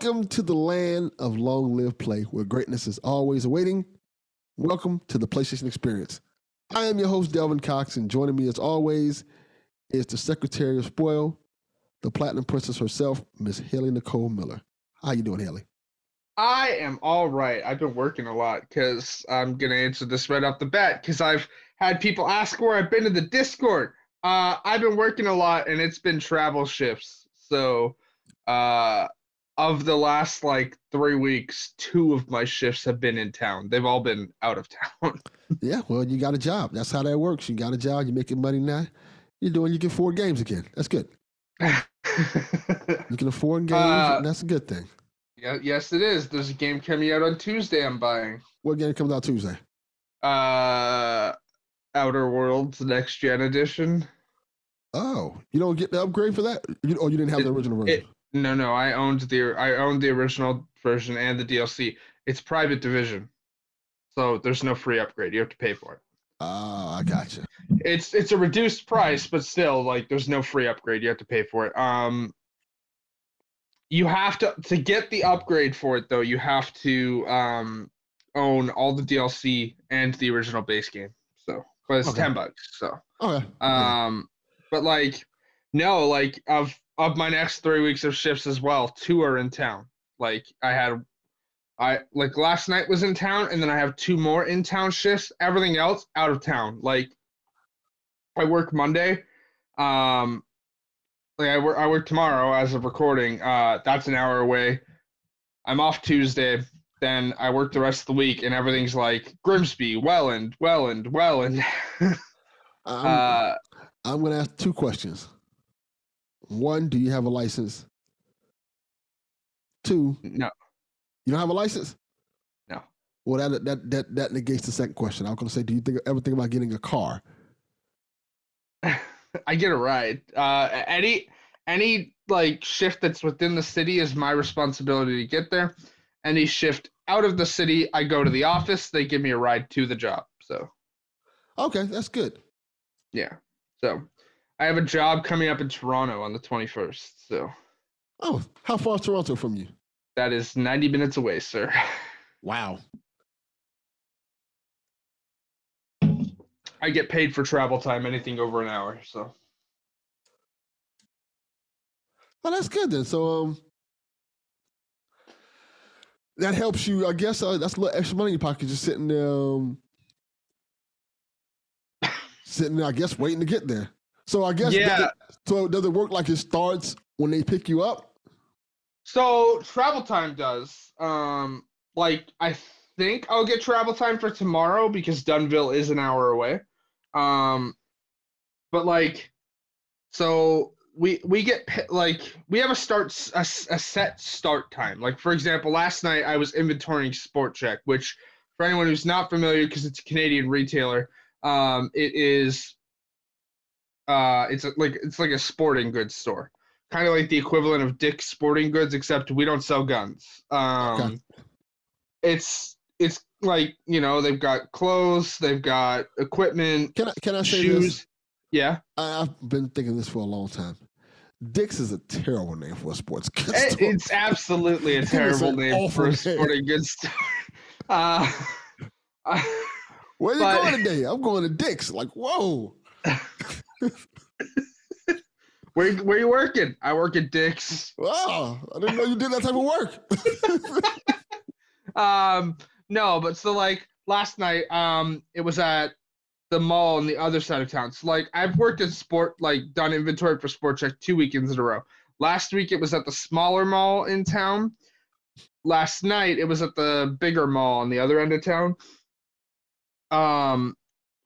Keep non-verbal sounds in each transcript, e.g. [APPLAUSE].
Welcome to the land of long live play, where greatness is always awaiting. Welcome to the PlayStation Experience. I am your host, Delvin Cox, and joining me as always is the Secretary of Spoil, the Platinum Princess herself, Miss Haley Nicole Miller. How you doing, Haley? I am all right. I've been working a lot because I'm gonna answer this right off the bat because I've had people ask where I've been in the Discord. Uh, I've been working a lot and it's been travel shifts. So, uh, of the last like three weeks, two of my shifts have been in town. They've all been out of town. [LAUGHS] yeah, well, you got a job. That's how that works. You got a job. You're making money now. You're doing. You get four games again. That's good. [LAUGHS] you can afford games. Uh, that's a good thing. Yeah, yes, it is. There's a game coming out on Tuesday. I'm buying. What game comes out Tuesday? Uh, Outer Worlds Next Gen Edition. Oh, you don't get the upgrade for that? You, oh, you didn't have it, the original version. It, no, no, I owned the I owned the original version and the DLC. It's private division, so there's no free upgrade. You have to pay for it. Oh, I gotcha. It's it's a reduced price, but still, like, there's no free upgrade. You have to pay for it. Um, you have to to get the upgrade for it though. You have to um own all the DLC and the original base game. So, but it's okay. ten bucks. So, okay. Um, but like, no, like of of my next three weeks of shifts as well, two are in town. Like I had, I like last night was in town, and then I have two more in town shifts. Everything else out of town. Like, I work Monday. Um, like I work I work tomorrow as of recording. Uh, that's an hour away. I'm off Tuesday. Then I work the rest of the week, and everything's like Grimsby, Welland, Welland, Welland. [LAUGHS] I'm, uh, I'm gonna ask two questions. One, do you have a license? Two, no. You don't have a license? No. Well, that that that that negates the second question. I was gonna say, do you think ever think about getting a car? [LAUGHS] I get a ride. Uh, any any like shift that's within the city is my responsibility to get there. Any shift out of the city, I go to the office. They give me a ride to the job. So. Okay, that's good. Yeah. So, I have a job coming up in Toronto on the twenty first. So. Oh, how far is Toronto from you? That is ninety minutes away, sir. Wow. I get paid for travel time, anything over an hour. So. Well, that's good then. So, um, that helps you. I guess uh, that's a little extra money in your pocket, just sitting there, um, [LAUGHS] sitting there. I guess waiting to get there. So I guess yeah. Does it, so does it work like it starts when they pick you up? So travel time does. Um, like I think I'll get travel time for tomorrow because Dunnville is an hour away. Um, but like, so we we get like we have a start a, a set start time. Like for example, last night I was inventorying Sport Chek, which for anyone who's not familiar, because it's a Canadian retailer, um, it is uh, it's a, like it's like a sporting goods store, kind of like the equivalent of Dick's Sporting Goods, except we don't sell guns. Um, okay. It's it's like you know they've got clothes, they've got equipment. Can I can I say shoes. this? Yeah, I, have been thinking this for a long time. Dick's is a terrible name for a sports goods it, store. It's absolutely a [LAUGHS] terrible name for a sporting goods store. [LAUGHS] Uh, Where you but, going today? I'm going to Dick's. Like, whoa. [LAUGHS] [LAUGHS] where where you working? I work at Dick's. Wow, I didn't know you did that type of work. [LAUGHS] um, no, but so like last night, um, it was at the mall on the other side of town. So like I've worked at sport, like done inventory for Sport Chek two weekends in a row. Last week it was at the smaller mall in town. Last night it was at the bigger mall on the other end of town. Um,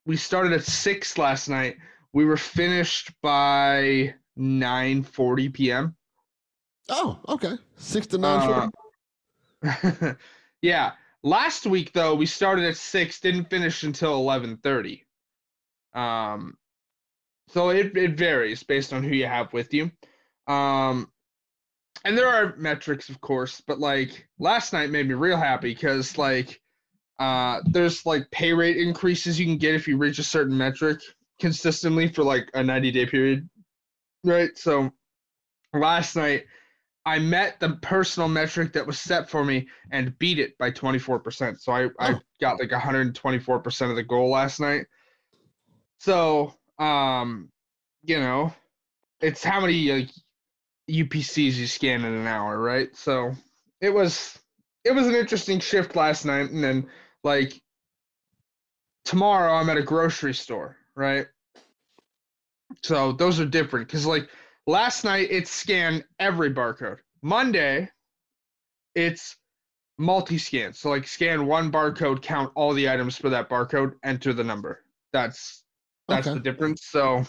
we started at six last night. We were finished by nine forty p.m. Oh, okay, six to nine forty. Uh, [LAUGHS] yeah, Last week though, we started at six, didn't finish until eleven thirty. Um, so it it varies based on who you have with you. Um, and there are metrics, of course, but like last night made me real happy because like uh, there's like pay rate increases you can get if you reach a certain metric consistently for like a 90 day period, right? So last night I met the personal metric that was set for me and beat it by 24%. So I, I Oh. got like 124% of the goal last night. So, um, you know, it's how many like UPCs you scan in an hour, right? So it was it was an interesting shift last night, and then like tomorrow I'm at a grocery store, right? So those are different because like last night it scanned every barcode. Monday, it's multi-scan. So like scan one barcode, count all the items for that barcode, enter the number. That's that's Okay. the difference. So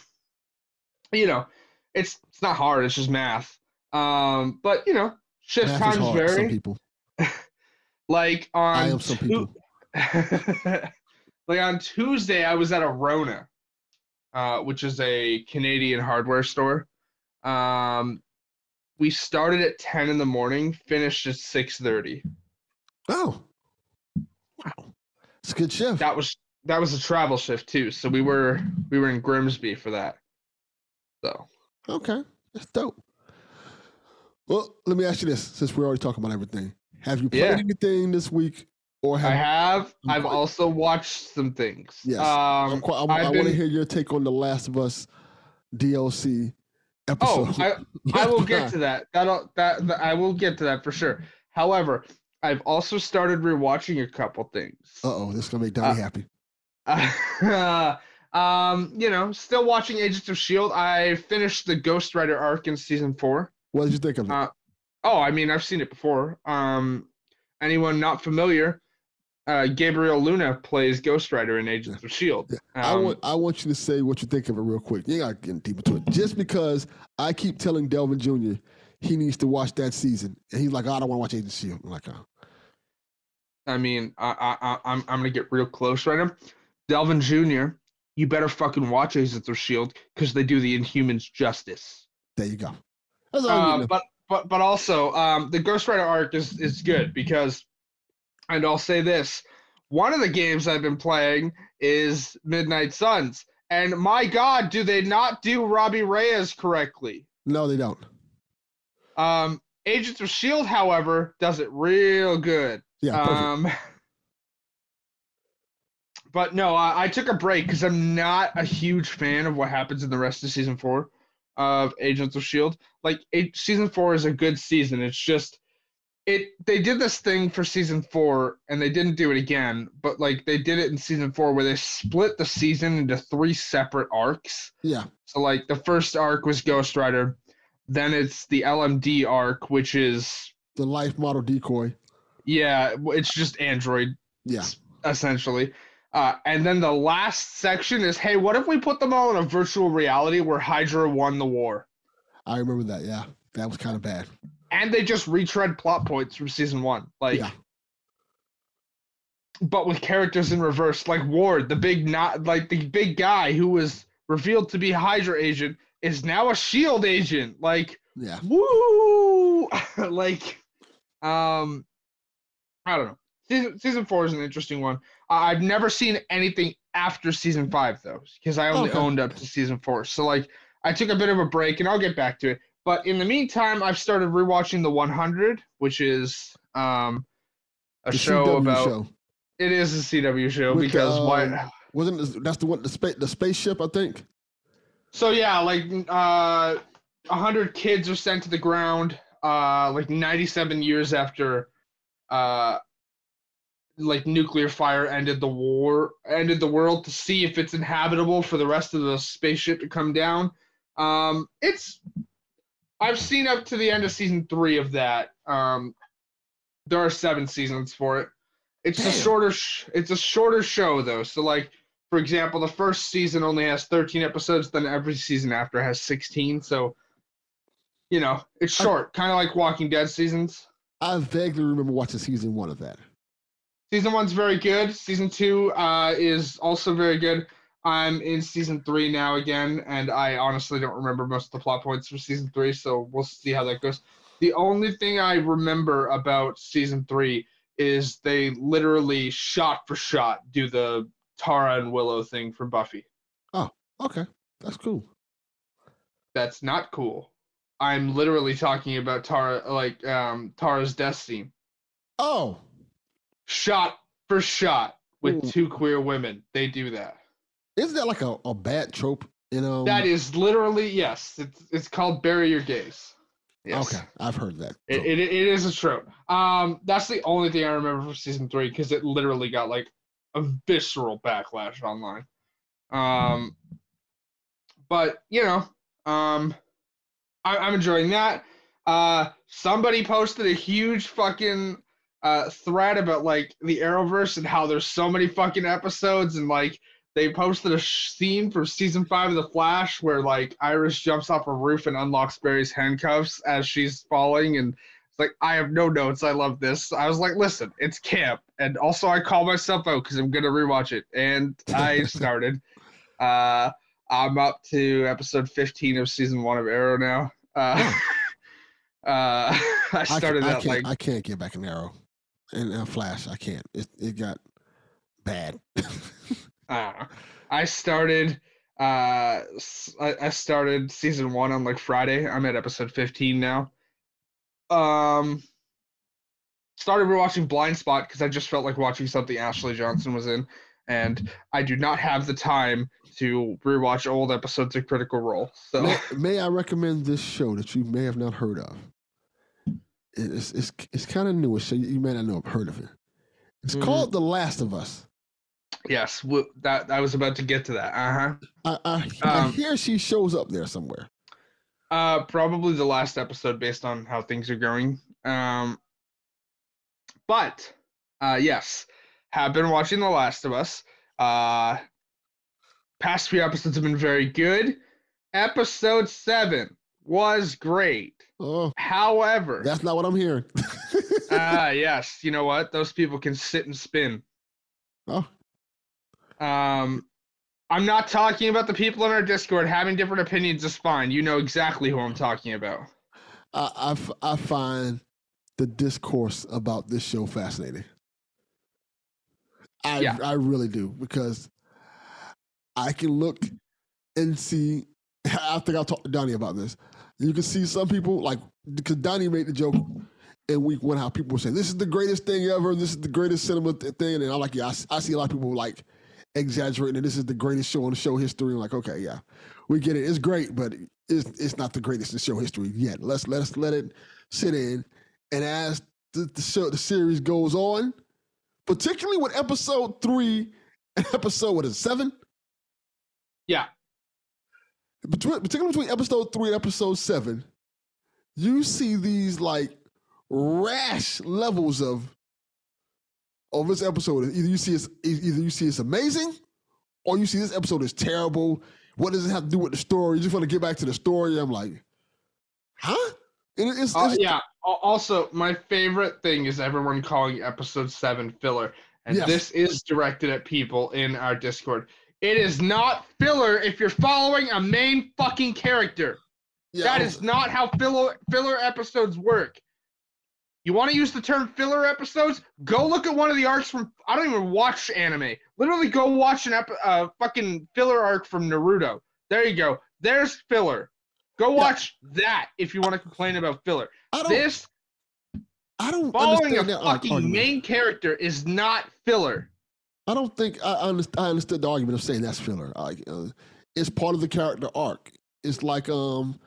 you know, it's it's not hard, it's just math. Um, but you know, shift Math times hard for some vary. people. [LAUGHS] Like on I am some people. [LAUGHS] like on Tuesday, I was at a Rona, uh, which is a Canadian hardware store. Um, we started at ten in the morning, finished at six thirty. Oh, wow, it's a good shift. That was that was a travel shift too. So we were we were in Grimsby for that. So Okay, that's dope. Well, let me ask you this: since we're already talking about everything, have you played Yeah. anything this week, or have I have. I've also watched some things. Yes. Um, quite, I'm, I've want to hear your take on the Last of Us DLC oh. I, I will get [LAUGHS] to that. That'll that, that I will get to that for sure. However, I've also started rewatching a couple things. Uh oh, this is gonna make Donnie Uh, happy. [LAUGHS] um, you know, still watching Agents of Shield. I finished the Ghost Rider arc in season four. What did you think of it? uh, Oh, I mean, I've seen it before. Um, anyone not familiar? Uh, Gabriel Luna plays Ghost Rider in Agents of Shield. Yeah. I Um, want I want you to say what you think of it real quick. You got to get deep into it. Just because I keep telling Delvin Jr. he needs to watch that season, and he's like, "Oh, I don't want to watch Agent Shield. I'm like, oh. I mean, I, I, I, I'm, I'm gonna get real close right now. Delvin Jr., you better fucking watch Agents of Shield because they do the Inhumans justice. there you go. That's all Uh, know. but, but, but also, um, the Ghost Rider arc is is good because, and I'll say this: one of the games I've been playing is Midnight Suns, and my God, do they not do Robbie Reyes correctly? No, they don't. Um, Agents of Shield, however, does it real good. Yeah. Um, but no, I, I took a break because I'm not a huge fan of what happens in the rest of season four of Agents of Shield. Like, it, season four is a good season. It's just it. They did this thing for season four, and they didn't do it again. But like, they did it in season four where they split the season into three separate arcs. yeah, So like, the first arc was Ghost Rider. Then it's the LMD arc, which is the life model decoy. yeah, it's just Android Yeah, essentially. Uh, and then the last section is, hey, what if we put them all in a virtual reality where Hydra won the war? I remember that. Yeah, that was kind of bad. And they just retread plot points from season one, like, Yeah. but with characters in reverse, like Ward, the big not like the big guy who was revealed to be Hydra agent is now a Shield agent. Like, Yeah, woo! [LAUGHS] like, um, I don't know. Season season four is an interesting one. I- I've never seen anything after season five though, because I only Okay. owned up to season four. So like, I took a bit of a break, and I'll get back to it. But in the meantime, I've started rewatching the 100, which is um a the show CW about. show. It is a CW show With, because why? um, Wasn't this- that's the one the space the spaceship? I think. So yeah, like uh, hundred kids are sent to the ground. Uh, like ninety-seven years after, uh, like nuclear fire ended the war, ended the world to see if it's inhabitable for the rest of the spaceship to come down. Um, it's I've seen up to the end of season three of that. Um, there are seven seasons for it. It's a shorter. Sh- it's a shorter show though. So like, for example, the first season only has 13 episodes. Then every season after has 16. So, you know, it's short, kind of like Walking Dead seasons. I vaguely remember watching season one of that. Season one's very good. Season two uh, is also very good. I'm in season three now again, and I honestly don't remember most of the plot points for season three, so we'll see how that goes. The only thing I remember about season three is they literally shot for shot do the Tara and Willow thing from Buffy. Oh, okay, that's cool. That's not cool. I'm literally talking about Tara, like um, Tara's Destiny, Oh, shot for shot with Ooh. two queer women. They do that. Isn't that like a, a bad trope? You know. That is literally yes. It's it's called bury your gays. Yes. Okay, I've heard that. It, it, it is a trope. Um, that's the only thing I remember from season three because it literally got like a visceral backlash online. Um, but you know, um, I, I'm enjoying that. Uh, somebody posted a huge fucking uh thread about like the Arrowverse and how there's so many fucking episodes and like they posted a scene from season five of The Flash where like Iris jumps off a roof and unlocks Barry's handcuffs as she's falling, and it's like I have no notes. I love this. I was like, listen, it's camp, and also I call myself out because I'm gonna rewatch it, and I [LAUGHS] started. Uh, I'm up to episode 15 of season one of Arrow now. Uh, [LAUGHS] uh, [LAUGHS] I started I that can't, like I can't get back in Arrow and uh, Flash. I can't. It it got bad. I started uh I, I started season one on like Friday. I'm at episode 15 now. Um started rewatching Blindspot because I just felt like watching something Ashley Johnson was in, and I do not have the time to rewatch old episodes of Critical Role. So may, may I recommend this show that you may have not heard of? It's it's it's kind of newish, so you, may not know heard of it. It's Mhm. called The Last of Us. Yes, w- that I was about to get to that. Uh-huh. I I, I Um, hear she shows up there somewhere. Uh, probably the last episode based on how things are going. Um, but uh, yes, have been watching The Last of Us. Uh, past few episodes have been very good. Episode seven was great. Oh, However, that's not what I'm hearing. ah, [LAUGHS] yes, you know what? Those people can sit and spin. oh, Um, I'm not talking about the people in our Discord having different opinions is fine. You know exactly who I'm talking about. I, I f- I find the discourse about this show fascinating. I Yeah. I really do because I can look and see. [LAUGHS] I think I'll talk to Donnie about this. You can see some people like because Donnie made the joke in week one how people were saying this is the greatest thing ever. This is the greatest cinema th- thing, and I'm like, yeah, I see a lot of people like exaggerating. And this is the greatest show in the show history. I'm like, okay, yeah, we get it. It's great, but it's it's not the greatest in show history yet. Let's let us let it sit in, and as the, the show the series goes on, particularly with episode three and episode what is it, seven. Yeah. Between, particularly between episode three and episode seven, you see these like rash levels of of this episode. Either you see it's either you see it's amazing, or you see this episode is terrible. What does it have to do with the story? You just want to get back to the story. I'm like, huh? It- it's, Uh, it's- yeah. Also, my favorite thing is everyone calling episode seven filler, and Yes. this is directed at people in our Discord. It is not filler if you're following a main fucking character. yeah, that is not how filler filler episodes work. You want to use the term filler episodes? Go look at one of the arcs from. I don't even watch anime. Literally, go watch an ep- uh, fucking filler arc from Naruto. There you go. There's filler. Go Yeah. watch that if you want to complain about filler. I don't. This I don't following a understand fucking main character is not filler. I don't think I, I, underst- I understood the argument of saying that's filler. Like, uh, it's part of the character arc. It's like um,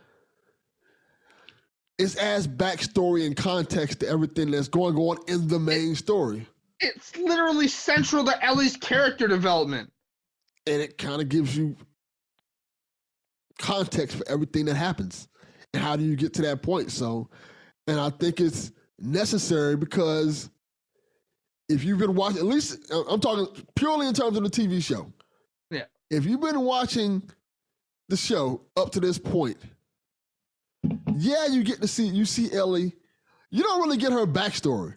it's adds backstory and context to everything that's going on in the main story, It's literally central to Ellie's character development. and it kind of gives you context for everything that happens and how do you get to that point. So, and I think it's necessary because if you've been watching, at least uh, I'm talking purely in terms of the TV show. Yeah. If you've been watching the show up to this point, yeah, you get to see you see Ellie. You don't really get her backstory.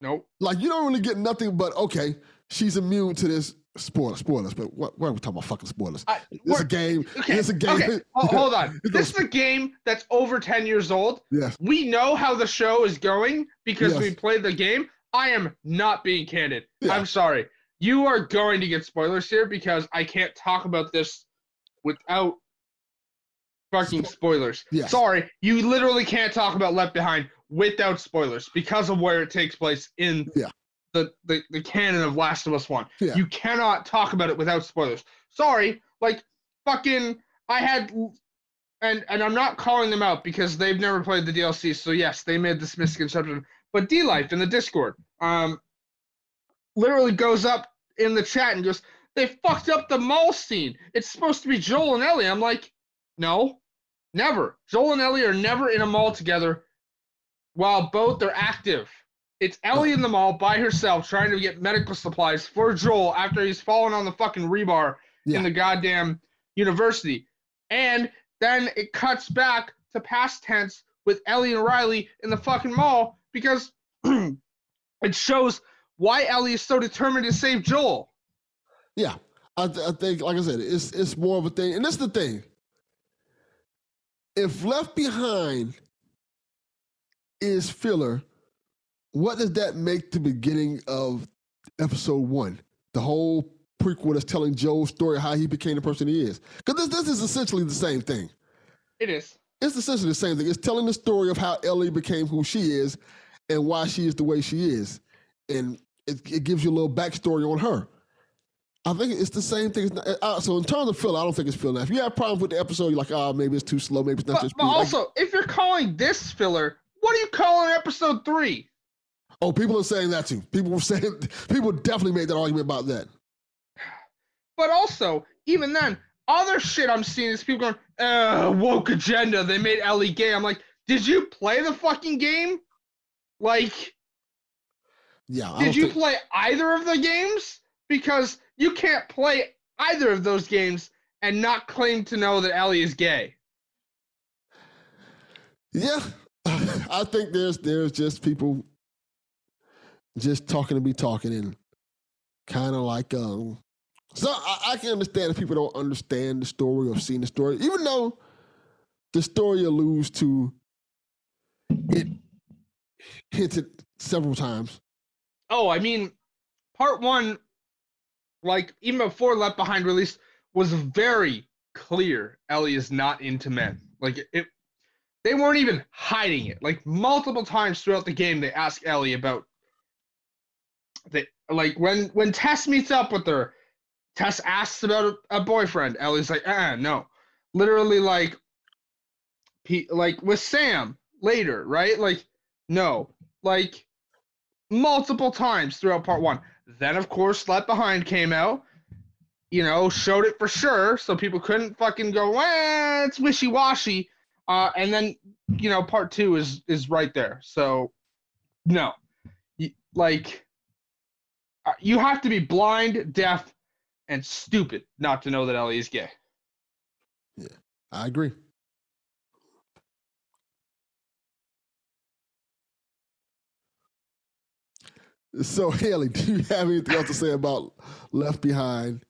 Nope. Like you don't really get nothing but okay, she's immune to this. Spoiler, spoilers, but what? Why are we talking about fucking spoilers? I, It's a game. Okay. It's a game. Okay. Ho- hold on. This is a- game that's over 10 years old. Yes. We know how the show is going because we Yes. played the game. I am not being candid. Yeah. I'm sorry. You are going to get spoilers here because I can't talk about this without fucking spoilers. Yes. Sorry, you literally can't talk about Left Behind without spoilers because of where it takes place in Yeah. the, the, the canon of Last of Us 1. Yeah. You cannot talk about it without spoilers. Sorry, like fucking I had and and I'm not calling them out because they've never played the DLC, so yes, they made this misconception. But D Life in the Discord, um literally goes up in the chat and goes, They fucked up the mall scene. It's supposed to be Joel and Ellie. I'm like, no, never. Joel and Ellie are never in a mall together while both are active. It's Ellie in the mall by herself trying to get medical supplies for Joel after he's fallen on the fucking rebar Yeah. in the goddamn university. And then it cuts back to past tense with Ellie and Riley in the fucking mall because [CLEARS THROAT] it shows why Ellie is so determined to save Joel. Yeah, I, th- I think, like I said, it's it's more of a thing, and this is the thing. If Left Behind is filler, what does that make the beginning of episode one? The whole prequel that's telling Joe's story, how he became the person he is. Because this this is essentially the same thing. It is. It's essentially the same thing. It's telling the story of how Ellie became who she is and why she is the way she is. And it, it gives you a little backstory on her. I think it's the same thing. Not- uh, so in terms of filler, I don't think it's filler. If you have problems with the episode, you're like, oh, maybe it's too slow, maybe it's not But, just but also, if you're calling this filler, what are you calling episode three? oh, people are saying that too. People were [LAUGHS] saying, people definitely made that argument about that. But also, even then, other shit I'm seeing is people going, uh, woke agenda. They made Ellie gay. I'm like, did you play the fucking game? Like, Yeah, I did you think, play either of the games? Because you can't play either of those games and not claim to know that Ellie is gay. Yeah, [LAUGHS] I think there's there's just people just talking to be talking and kind of like um. So I, I can understand if people don't understand the story or seen the story, even though the story alludes to it hinted several times. Oh, I mean, part one, like even before Left Behind released, was very clear. Ellie is not into men. Like it, they weren't even hiding it. Like multiple times throughout the game, they ask Ellie about. They like when when Tess meets up with her, Tess asks about a, a boyfriend. Ellie's like, ah, no, literally like, P, like with Sam later, right? Like, no, like multiple times throughout part one. Then, of course, Left Behind came out, you know, showed it for sure, so people couldn't fucking go, eh, it's wishy washy. Uh, and then, you know, part two is is right there. So, no, like, uh, you have to be blind, deaf, and stupid not to know that Ellie is gay. Yeah, I agree. So [LAUGHS] Haley, do you have anything else to say about Left Behind?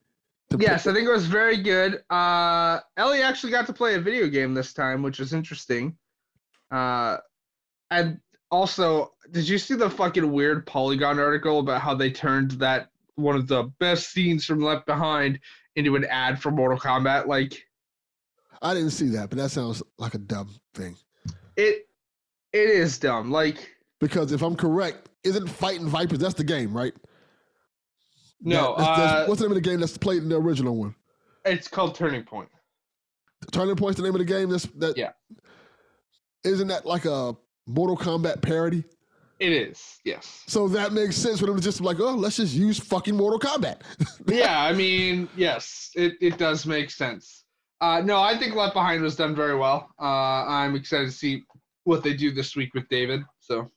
Yes, I think it was very good. Uh, Ellie actually got to play a video game this time, which was interesting. Uh, and also, did you see the fucking weird Polygon article about how they turned that one of the best scenes from Left Behind into an ad for Mortal Kombat? Like I didn't see that, but that sounds like a dumb thing. it, it is dumb. Like Because if I'm correct, isn't Fighting Vipers? That's the game, right? no, That- that's- that's- uh, what's the name of the game that's played in the original one? it's called Turning Point. Turning Point's the name of the game. That's that. Yeah. Isn't that like a Mortal Kombat parody? It is, yes. So that makes sense for them to just like, oh, let's just use fucking Mortal Kombat. [LAUGHS] yeah, I mean, yes, it, it does make sense. Uh, no, I think Left Behind was done very well. Uh, I'm excited to see what they do this week with David. So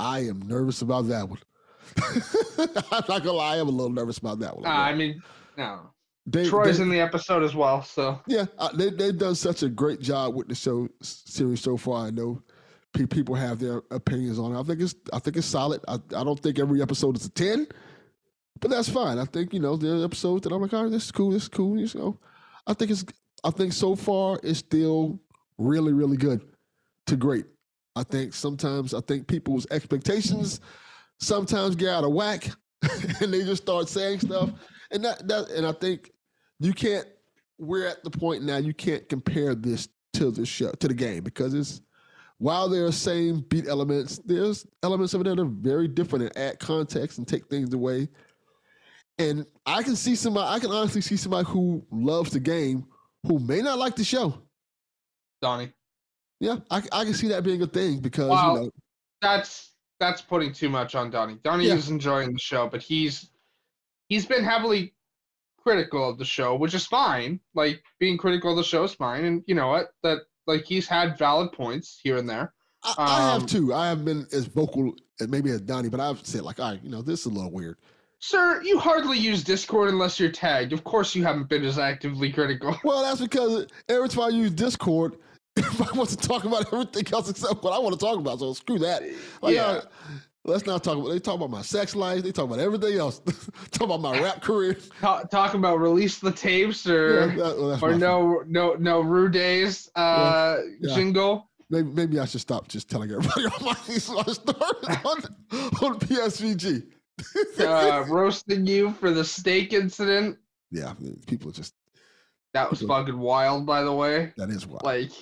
I am nervous about that one. [LAUGHS] I'm not gonna lie, I am a little nervous about that one. uh, I mean, no, They- Troy's they- in the episode as well. So Yeah, uh, they they've done such a great job with the show series so far. I know pe- people have their opinions on it. I think it's I think it's solid. I, I don't think every episode is a ten, but that's fine. I think you know there are episodes that I'm like, all right, this is cool, this is cool. You know, I think it's I think so far it's still really really good to great. I think sometimes I think people's expectations sometimes get out of whack [LAUGHS] and they just start saying stuff, and that that and I think you can't we're at the point now you can't compare this to the show to the game because it's while there are same beat elements, there's elements of it that are very different and add context and take things away. And I can see somebody, I can honestly see somebody who loves the game who may not like the show. Donnie. Yeah, I, I can see that being a thing because Wow. you know, That's that's putting too much on Donnie. Donnie Yeah. is enjoying the show, but he's he's been heavily critical of the show, which is fine. Like being critical of the show is fine, and you know what? That like he's had valid points here and there. I, I have Um, too. I haven't been as vocal as maybe as Donnie, but I've said like, all right, you know, this is a little weird. Sir, you hardly use Discord unless you're tagged. Of course, you haven't been as actively critical. Well, that's because every time I use Discord, [LAUGHS] I want to talk about everything else except what I want to talk about. So screw that. Like, Yeah. uh, let's not talk about. They talk about my sex life. They talk about everything else. [LAUGHS] talk about my rap career. [LAUGHS] Talk, talk about release the tapes Yeah, or that- well, or no no no Rue Days uh yeah. jingle. Maybe, maybe I should stop just telling everybody all my, my stories on, on PSVG. uh, roasting you for the steak incident. yeah, people just That was fucking wild, by the way. that is wild. Like,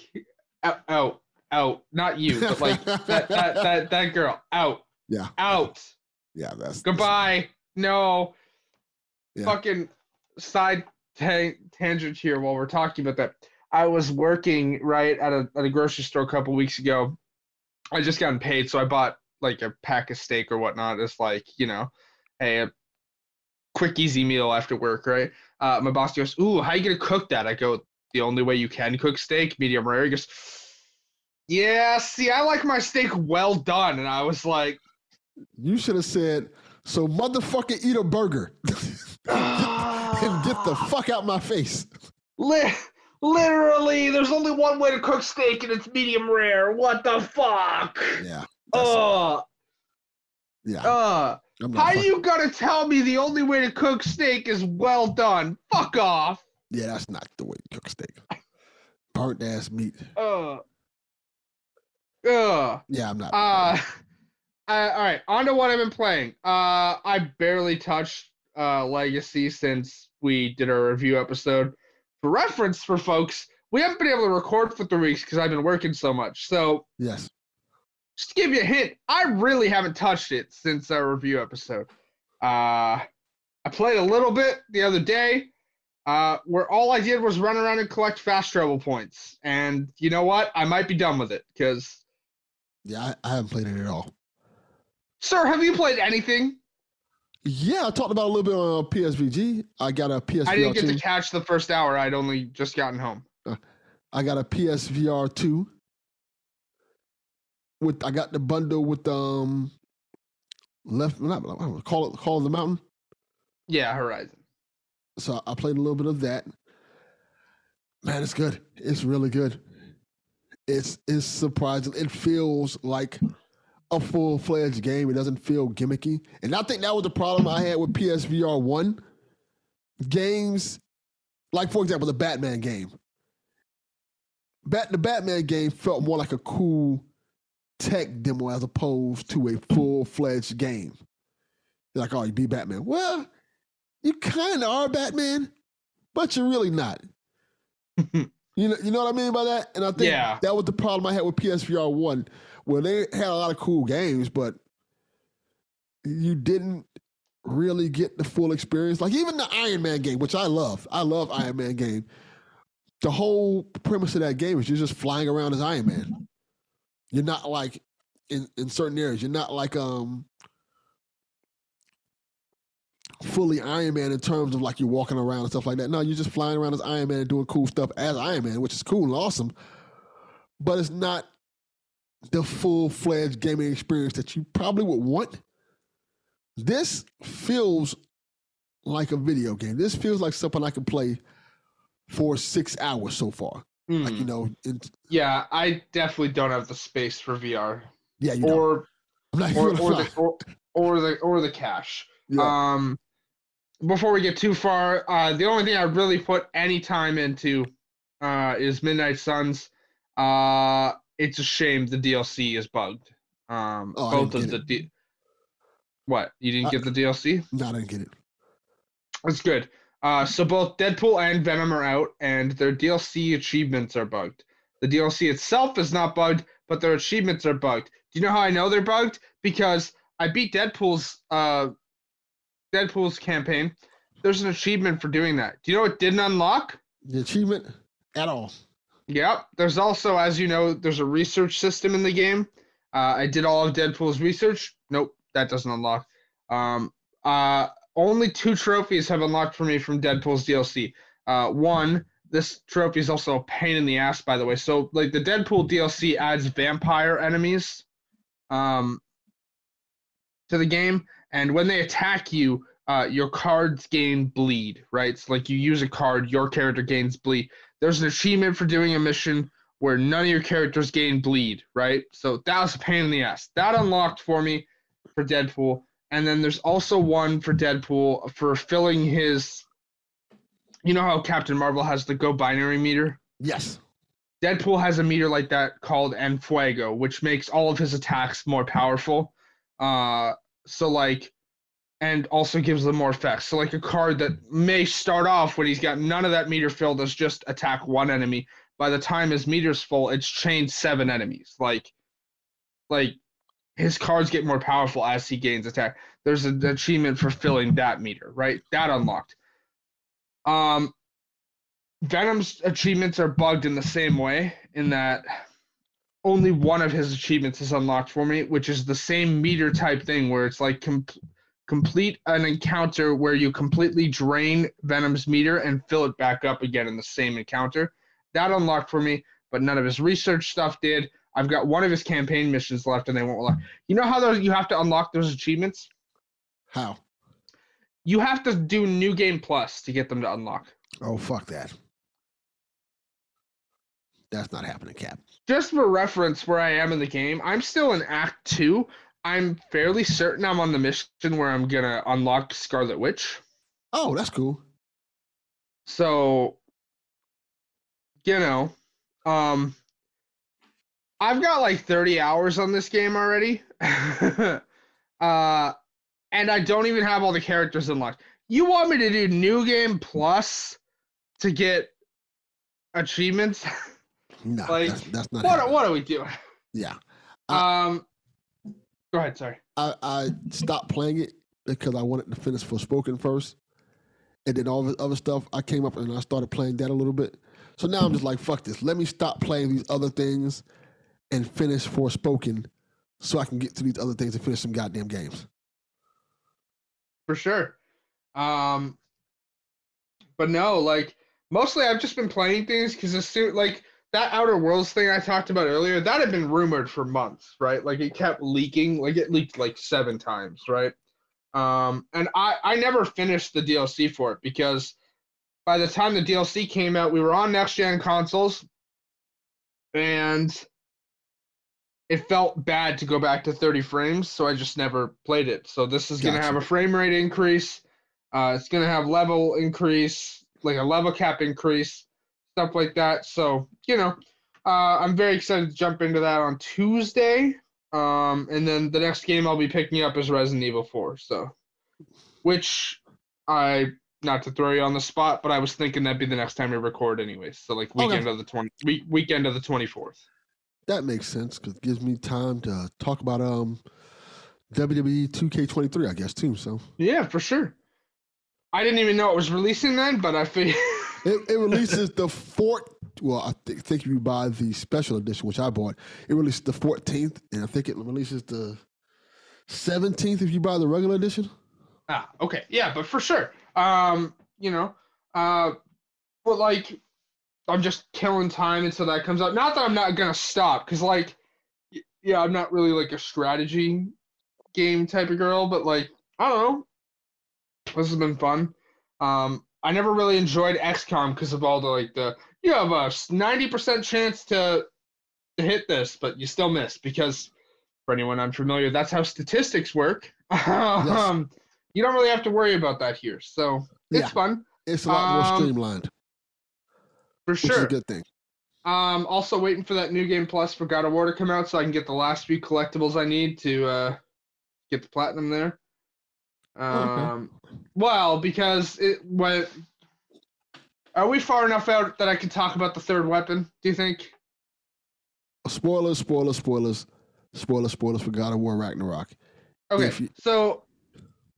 out, out, out. Not you, but like [LAUGHS] that, that, that, that girl. Out, yeah, out. yeah. That's Goodbye. No. Yeah. Fucking side ta- tangent here while we're talking about that. I was working right at a at a grocery store a couple weeks ago. I just gotten paid, so I bought like a pack of steak or whatnot. It's like you know, hey, a quick easy meal after work, right? Uh, my boss goes, "Ooh, how you gonna cook that?" I go, "The only way you can cook steak, medium rare." He goes, "Yeah, see, I like my steak well done," and I was like, You should have said, "So motherfucker, eat a burger [SIGHS] and get the fuck out my face." Literally, there's only one way to cook steak, and it's medium rare. What the fuck? Yeah, Uh, yeah. uh. How fuck- you gonna tell me the only way to cook steak is well done? Fuck off. Yeah, that's not the way you cook steak. Burnt ass meat. Uh. Uh. Yeah, I'm not. Uh, uh, all right, on to what I've been playing. Uh, I barely touched uh, Legacy since we did our review episode. For reference, for folks, we haven't been able to record for three weeks because I've been working so much. So, yes. Just to give you a hint, I really haven't touched it since our review episode. Uh, I played a little bit the other day, uh, where all I did was run around and collect fast travel points. And you know what? I might be done with it because, Yeah, I, I haven't played it at all. sir, have you played anything? Yeah, I talked about a little bit on uh, PSVG. I got a PSVR I didn't get two. to catch the first hour. I'd only just gotten home. I got a PSVR two. With I got the bundle with um left not I don't know, call it call of the mountain. Yeah, Horizon. So I played a little bit of that. Man, it's good. It's really good. It's it's surprising. It feels like a full fledged game. It doesn't feel gimmicky. And I think that was the problem I had with PSVR one games. Like for example, the Batman game. Bat the Batman game felt more like a cool tech demo as opposed to a full fledged game. You're like, oh, you be Batman. Well, you kind of are Batman, but you're really not. [LAUGHS] you know, you know what I mean by that. And I think Yeah. that was the problem I had with PSVR one, where they had a lot of cool games, but you didn't really get the full experience. Like even the Iron Man game, which I love. I love Iron Man game. The whole premise of that game is you're just flying around as Iron Man. You're not like in, in certain areas. You're not like um fully Iron Man in terms of like you're walking around and stuff like that. No, you're just flying around as Iron Man and doing cool stuff as Iron Man, which is cool and awesome. But it's not the full fledged gaming experience that you probably would want. This feels like a video game. This feels like something I can play for six hours so far. Like you Hmm. know, in, Yeah, I definitely don't have the space for VR yeah, you or [LAUGHS] I'm not or, or the or, or the or the cash. Yeah. Um, before we get too far, uh, the only thing I really put any time into uh, is Midnight Suns. Uh, it's a shame the DLC is bugged. Um, Oh, I both of the D- what you didn't Uh, get the DLC? no, I didn't get it. That's good. Uh, so both Deadpool and Venom are out, and their DLC achievements are bugged. The DLC itself is not bugged, but their achievements are bugged. Do you know how I know they're bugged? Because I beat Deadpool's uh Deadpool's campaign. There's an achievement for doing that. Do you know it didn't unlock? The achievement at all. Yep. There's also, as you know, there's a research system in the game. Uh, I did all of Deadpool's research. Nope, that doesn't unlock. Um, uh, only two trophies have unlocked for me from Deadpool's DLC. Uh, one, this trophy is also a pain in the ass, by the way. So, like, the Deadpool DLC adds vampire enemies um, to the game, and when they attack you, uh, your cards gain bleed, right? So, like, you use a card, your character gains bleed. There's an achievement for doing a mission where none of your characters gain bleed, right? So that was a pain in the ass. That unlocked for me for Deadpool. And then there's also one for Deadpool for filling his. You know how Captain Marvel has the Go Binary meter? Yes. Deadpool has a meter like that called Enfuego, which makes all of his attacks more powerful. Uh, so like, and also gives them more effects. So like a card that may start off when he's got none of that meter filled as just attack one enemy. By the time his meter's full, it's chained seven enemies. Like, like his cards get more powerful as he gains attack. There's an achievement for filling that meter, right? That unlocked. Um, Venom's achievements are bugged in the same way, in that only one of his achievements is unlocked for me, which is the same meter type thing where it's like com- complete an encounter where you completely drain Venom's meter and fill it back up again in the same encounter. That unlocked for me, but none of his research stuff did. I've got one of his campaign missions left, and they won't unlock. You know how those you have to unlock those achievements? How? You have to do New Game Plus to get them to unlock. Oh fuck that. That's not happening, Cap. Just for reference, where I am in the game, I'm still in Act Two. I'm fairly certain I'm on the mission where I'm gonna unlock Scarlet Witch. Oh, that's cool. So, you know, um, I've got like 30 hours on this game already. [LAUGHS] uh, and I don't even have all the characters unlocked. You want me to do New Game Plus to get achievements? No, [LAUGHS] Like, that's, that's not. what, happening. what are we doing? Yeah, [LAUGHS] Um, go ahead. Sorry. I, I stopped playing it because I wanted to finish Forspoken first, and then all the other stuff. I came up and I started playing that a little bit. So now I'm just like, fuck this. Let me stop playing these other things and finish Forspoken, so I can get to these other things and finish some goddamn games. for sure. Um, but no, like mostly I've just been playing things because as like that Outer Worlds thing I talked about earlier, that had been rumored for months, right? Like it kept leaking, like it leaked like seven times, right? Um, and I I never finished the DLC for it because by the time the DLC came out, we were on next gen consoles, and it felt bad to go back to 30 frames, so I just never played it. So this is gonna have a frame rate increase. Uh, it's gonna have level increase, like a level cap increase, stuff like that. So you know, uh, I'm very excited to jump into that on Tuesday. Um, and then the next game I'll be picking up is Resident Evil 4. So, which I not to throw you on the spot, but I was thinking that'd be the next time we record, anyways. So like Okay. weekend of the 20 week, weekend of the 24th. That makes sense because it gives me time to talk about um WWE 2K23, I guess too. So Yeah, for sure. I didn't even know it was releasing then, but I figured. [LAUGHS] it, it releases the fourth. Well, I th- think if you buy the special edition, which I bought, it releases the 14th, and I think it releases the 17th if you buy the regular edition. ah, okay, yeah, but for sure. Um, you know, uh, but like, I'm just killing time until that comes out. Not that I'm not gonna stop, cause like, yeah, I'm not really like a strategy game type of girl, but like, I don't know. This has been fun. Um, I never really enjoyed XCOM because of all the like the you have a ninety percent chance to to hit this, but you still miss because for anyone unfamiliar, that's how statistics work. [LAUGHS] um, you don't really have to worry about that here, so it's Yeah. fun It's a lot more Um, streamlined, for which is a sure. good thing. Um, also waiting for that new game plus for God of War to come out so I can get the last few collectibles I need to uh, get the platinum there. Um, well, because it went. Are we far enough out that I can talk about the third weapon? Do you think? spoilers, spoilers, spoilers, spoilers, spoilers for God of War Ragnarok. Okay, you- so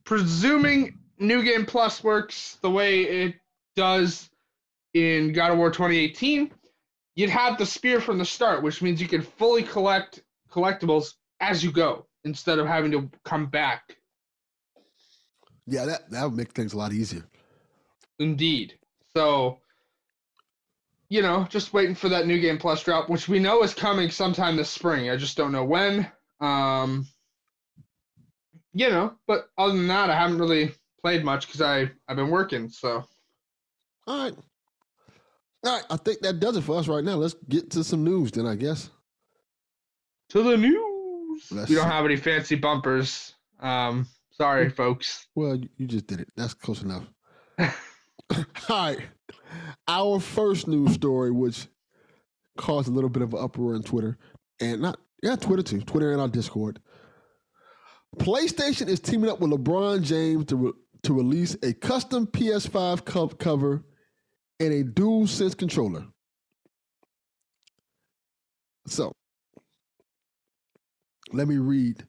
presuming New Game Plus works the way it does in God of War 2018, you'd have the spear from the start, which means you can fully collect collectibles as you go instead of having to come back. Yeah, that that would make things a lot easier. Indeed. So, you know, just waiting for that New Game Plus drop, which we know is coming sometime this spring. I just don't know when. Um, you know, but other than that, I haven't really played much because I I've been working. So All right. All right, I think that does it for us right now. Let's get to some news then, I guess. to the news. Let's we don't see. have any fancy bumpers. Um, sorry, folks. Well, you, you just did it. That's close enough. [LAUGHS] All right. Our first news story, which caused a little bit of an uproar on Twitter, and not, yeah, Twitter too, Twitter and our Discord. PlayStation is teaming up with LeBron James to, re- to release a custom PS5 co- cover and a dual sense controller. So, let me read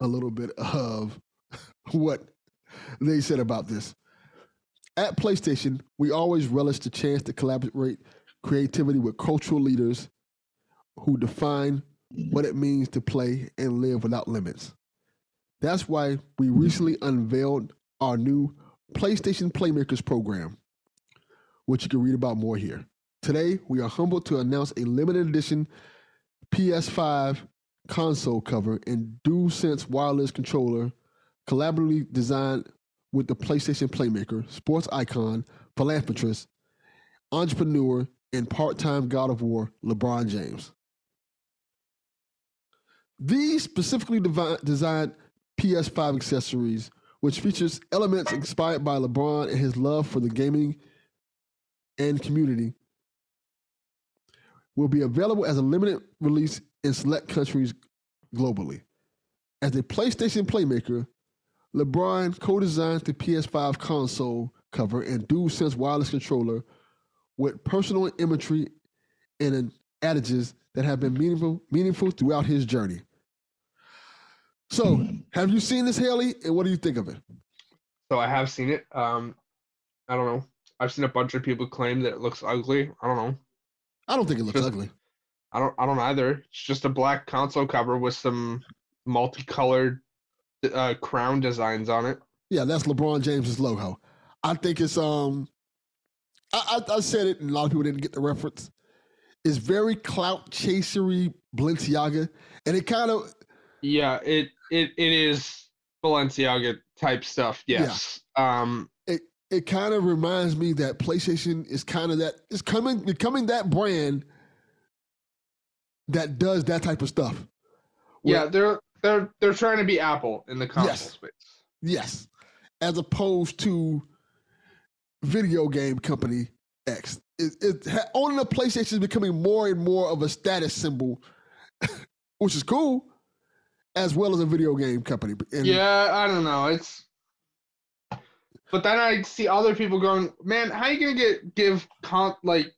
a little bit of [LAUGHS] what they said about this. At PlayStation, we always relish the chance to collaborate creativity with cultural leaders who define what it means to play and live without limits. That's why we recently unveiled our new PlayStation Playmakers program, which you can read about more here. Today, we are humbled to announce a limited edition PS5 console cover and DualSense wireless controller collaboratively designed with the PlayStation Playmaker, sports icon, philanthropist, entrepreneur, and part-time God of War, LeBron James. These specifically devi- designed PS5 accessories, which features elements inspired by LeBron and his love for the gaming and community, will be available as a limited release in select countries globally. As a PlayStation Playmaker, LeBron co-designed the PS5 console cover and DualSense wireless controller with personal imagery and adages that have been meaningful, meaningful throughout his journey. So, have you seen this, Haley? And what do you think of it? So I have seen it. Um, I don't know. I've seen a bunch of people claim that it looks ugly. I don't know. I don't think it looks Just- ugly. I don't. I don't either. It's just a black console cover with some multicolored uh, crown designs on it. Yeah, that's LeBron James's logo. I think it's um, I, I I said it, and a lot of people didn't get the reference. It's very clout chasery Balenciaga, and it kind of Yeah, it it it is Balenciaga type stuff. Yeah. Yes. Um. It kind of reminds me that PlayStation is kind of that is coming becoming that brand that does that type of stuff. Where- Yeah, they're they're they're trying to be Apple in the console Yes. space. Yes, as opposed to video game company X. It, it ha- owning a PlayStation is becoming more and more of a status symbol, [LAUGHS] which is cool, as well as a video game company. And Yeah, I don't know. It's but then I see other people going, man, how are you gonna get give con like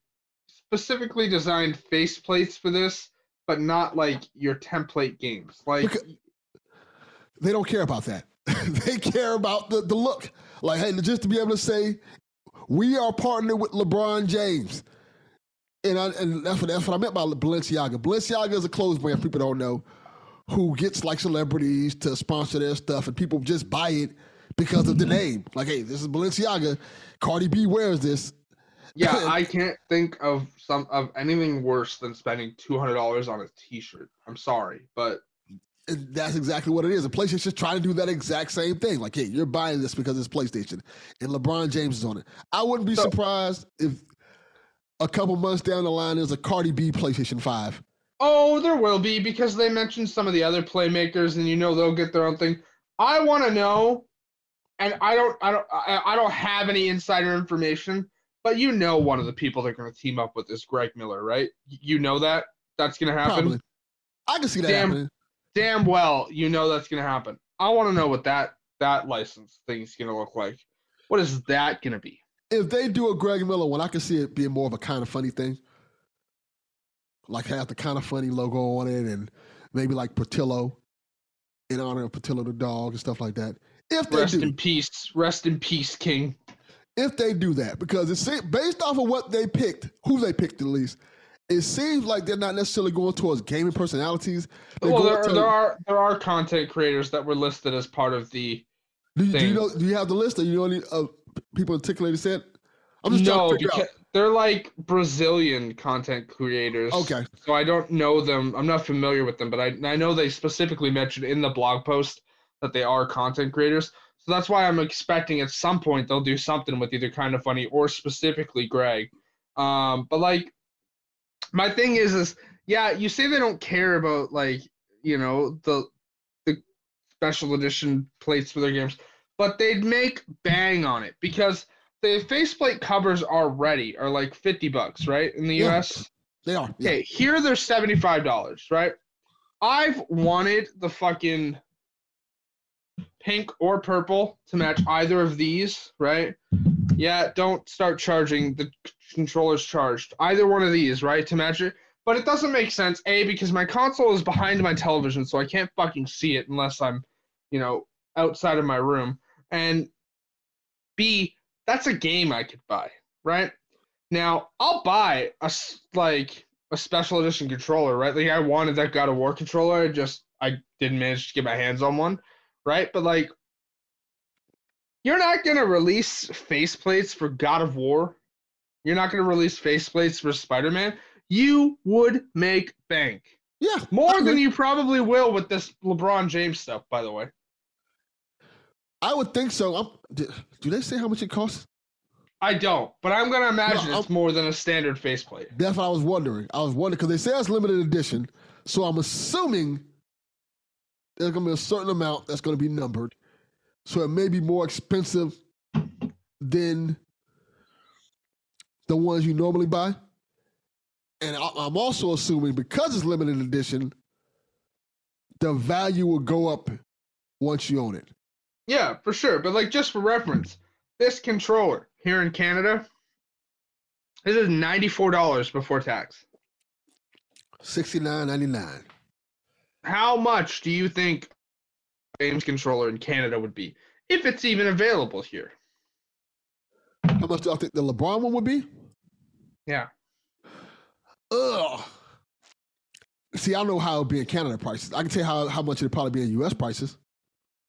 specifically designed faceplates for this, but not like your template games? Like Because- they don't care about that. [LAUGHS] they care about the, the look. Like, hey, just to be able to say, we are partnered with LeBron James. And, I, and that's, what, that's what I meant by Balenciaga. Balenciaga is a clothes brand people don't know who gets like celebrities to sponsor their stuff and people just buy it because of the name. Like, hey, this is Balenciaga. Cardi B wears this. yeah, [LAUGHS] I can't think of some of anything worse than spending two hundred dollars on a T-shirt. I'm sorry, but And that's exactly what it is. And PlayStation's just trying to do that exact same thing. Like, hey, you're buying this because it's PlayStation, and LeBron James is on it. I wouldn't be So- surprised if a couple months down the line there's a Cardi B PlayStation Five. Oh, there will be because they mentioned some of the other playmakers, and you know they'll get their own thing. I want to know, and I don't, I don't, I, don't have any insider information, but you know one of the people they're going to team up with is Greg Miller, right? You know that that's going to happen. Probably. I can see that Damn. happening. Damn well, you know that's going to happen. I want to know what that that license thing's going to look like. What is that going to be? If they do a Greg Miller one, I can see it being more of a Kinda Funny thing. like have the kind of funny logo on it, and maybe like Portillo in honor of Portillo the dog and stuff like that. If they Rest do, in peace. Rest in peace, King. if they do that, because it's based off of what they picked, who they picked at least. It seems like they're not necessarily going towards gaming personalities. They're Well, there, to- there are there are content creators that were listed as part of the. do, you, do you know? Do you have the list? Or you know any uh, people articulated said? I'm just trying no, to figure because they're like Brazilian content creators. Okay, So I don't know them. I'm not familiar with them, but I I know they specifically mentioned in the blog post that they are content creators. So that's why I'm expecting at some point they'll do something with either Kinda Funny or specifically Greg. Um, but like my thing is is yeah, you say they don't care about like, you know, the the special edition plates for their games, but they'd make bang on it because the faceplate covers already are like 50 bucks, right? In the Yeah. US. they are. Yeah. Okay, here they're seventy-five dollars, right? I've wanted the fucking pink or purple to match either of these, right? Yeah, don't start charging the controllers charged. Either one of these, right, to match it. But it doesn't make sense, A, because my console is behind my television, so I can't fucking see it unless I'm, you know, outside of my room. And B, that's a game I could buy, right? Now, I'll buy a, like a special edition controller, right? Like I wanted that God of War controller, I just I didn't manage to get my hands on one, right? But like you're not to release faceplates for God of War. You're not to release faceplates for Spider-Man. You would make bank. Yeah, More I than you probably will with this LeBron James stuff, by the way. I would think so. I'm, do, they say how much it costs? I don't, but I'm to imagine No, it's more than a standard faceplate. That's what I was wondering. I was wondering because they say it's limited edition, so I'm assuming there's gonna be a certain amount that's gonna be numbered, so it may be more expensive than the ones you normally buy. And I'm also assuming because it's limited edition, the value will go up once you own it. Yeah, for sure. But like just for reference, this controller here in Canada, this is ninety-four dollars before tax. Sixty nine ninety nine. How much do you think games controller in Canada would be, if it's even available here? How much do I think the LeBron one would be? Yeah. Ugh. See, I don't know how it'll be in Canada prices. I can tell you how, how much it'd probably be in US prices.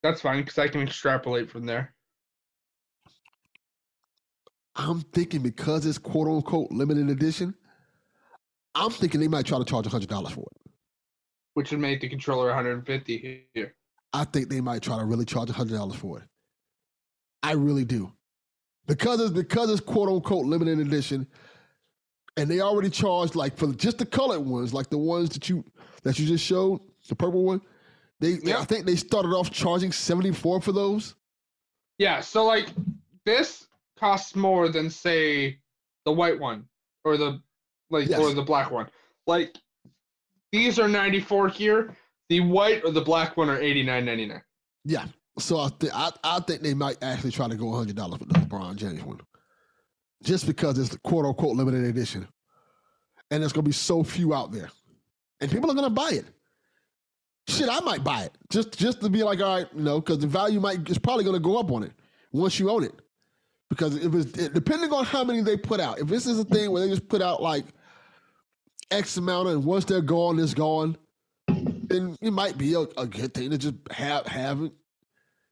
That's fine because I can extrapolate from there. I'm thinking because it's quote unquote limited edition, I'm thinking they might try to charge hundred dollars for it. Which would make the controller 150 here. I think they might try to really charge hundred dollars for it. I really do. Because it's because it's quote unquote limited edition, and they already charged like for just the colored ones, like the ones that you that you just showed, the purple one. They, they- I think they started off charging 74 for those. Yeah, so like this costs more than say the white one or the like Yes. or the black one. Like these are 94 here. The white or the black one are 89.99. Yeah. So I, th- I I think they might actually try to go hundred dollars for the LeBron James one, just because it's the quote unquote limited edition, and there's gonna be so few out there, and people are gonna buy it. Shit, I might buy it just just to be like, all right, you know, because the value might is probably gonna go up on it once you own it, because if it's it, depending on how many they put out. If this is a thing where they just put out like X amount, and once they're gone, it's gone, then it might be a, a good thing to just have have it.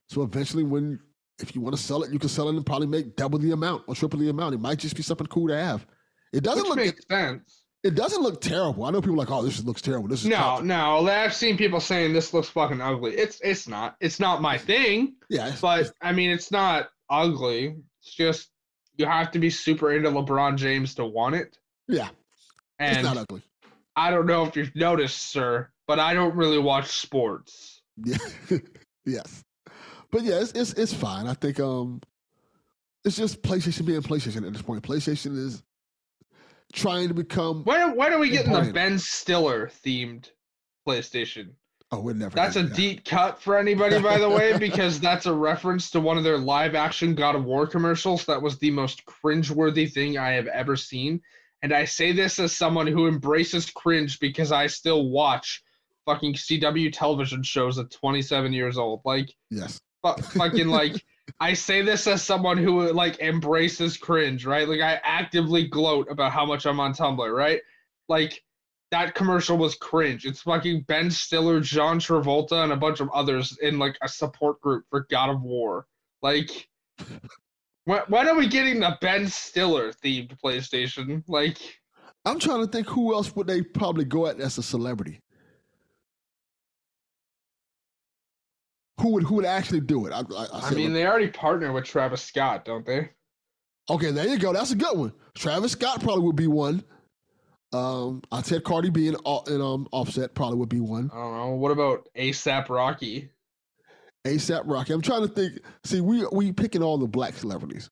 So eventually, when if you want to sell it, you can sell it and probably make double the amount or triple the amount. It might just be something cool to have. It doesn't Which look makes sense. it, doesn't look terrible. I know people are like, oh, this looks terrible. This is No, tough." no. I've seen people saying this looks fucking ugly. It's it's not. It's not my thing. yeah, it's- But I mean, it's not ugly. It's just you have to be super into LeBron James to want it. yeah, it's not ugly. I don't know if you've noticed, sir, but I don't really watch sports. Yeah, [LAUGHS] yes, but yeah, it's, it's it's fine. I think um, it's just PlayStation being PlayStation at this point. PlayStation is trying to become. Why why don't we get in the. Ben Stiller themed PlayStation? Oh, we're never. That's a that. deep cut for anybody, by the way, [LAUGHS] because that's a reference to one of their live action God of War commercials. That was the most cringeworthy thing I have ever seen. And I say this as someone who embraces cringe because I still watch fucking CW television shows at 27 years old. Like, Yes. fu- fucking like, [LAUGHS] I say this as someone who like embraces cringe, right? Like, I actively gloat about how much I'm on Tumblr, right? Like, that commercial was cringe. It's fucking Ben Stiller, John Travolta, and a bunch of others in like a support group for God of War. Like, when, when are we getting the Ben Stiller themed PlayStation? Like, I'm trying to think who else would they probably go at as a celebrity. Who would who would actually do it? I, I, I I mean, they already partner with Travis Scott, don't they? okay, there you go. That's a good one. Travis Scott probably would be one. Um, I said Cardi B and, and um Offset probably would be one. I don't know. What about ASAP Rocky? ASAP Rocky. I'm trying to think. See, we we picking all the black celebrities.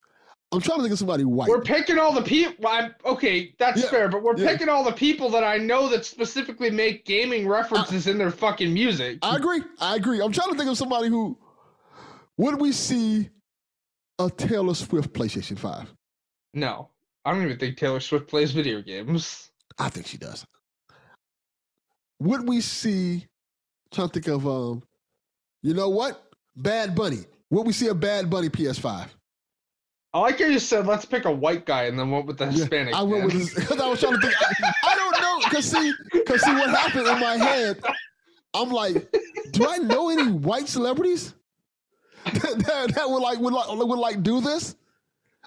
I'm trying to think of somebody white. We're picking all the people. Okay, that's Yeah, fair, but we're yeah. picking all the people that I know that specifically make gaming references in their fucking music. I agree. I agree. I'm trying to think of somebody who would we see a Taylor Swift PlayStation 5? no, I don't even think Taylor Swift plays video games. I think she does. Would we see trying to think of um you know what? Bad Bunny. Would we see a Bad Bunny PS5? I like how you said let's pick a white guy and then went with the Yeah, Hispanic. I went man. with because [LAUGHS] I was trying to think. I, I don't know because see, because see what happened in my head. I'm like, do I know any white celebrities [LAUGHS] that, that, that would like would like would like do this?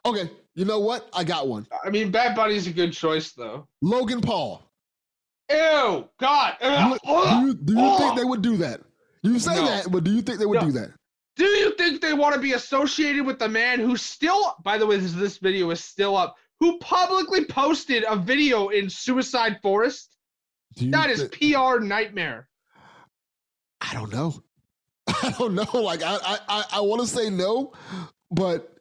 Okay, you know what? I got one. I mean, Bad Bunny's a good choice though. Logan Paul. Ew, God. Do you, do you, do you think they would do that? You say No. that, but do you think they would No. do that? Do you think they want to be associated with the man who still, by the way, this, this video is still up, who publicly posted a video in Suicide Forest? That is PR nightmare. I don't know. [LAUGHS] I don't know. Like I I I, I want to say no, but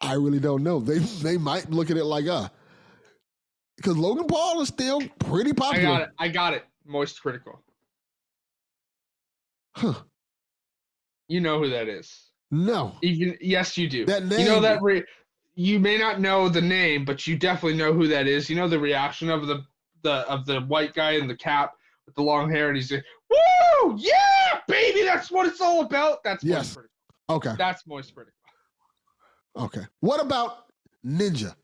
I really don't know. They [LAUGHS] they might look at it like uh because Logan Paul is still pretty popular. I got it. I got it. Moist critical. Huh. You know who that is. No. Even yes, you do. That name You know that re- you may not know the name, but you definitely know who that is. You know the reaction of the the of the white guy in the cap with the long hair, and he's like, "Woo, yeah, baby, that's what it's all about." That's Yes. moist. Okay. That's moist critical. Okay. What about Ninja?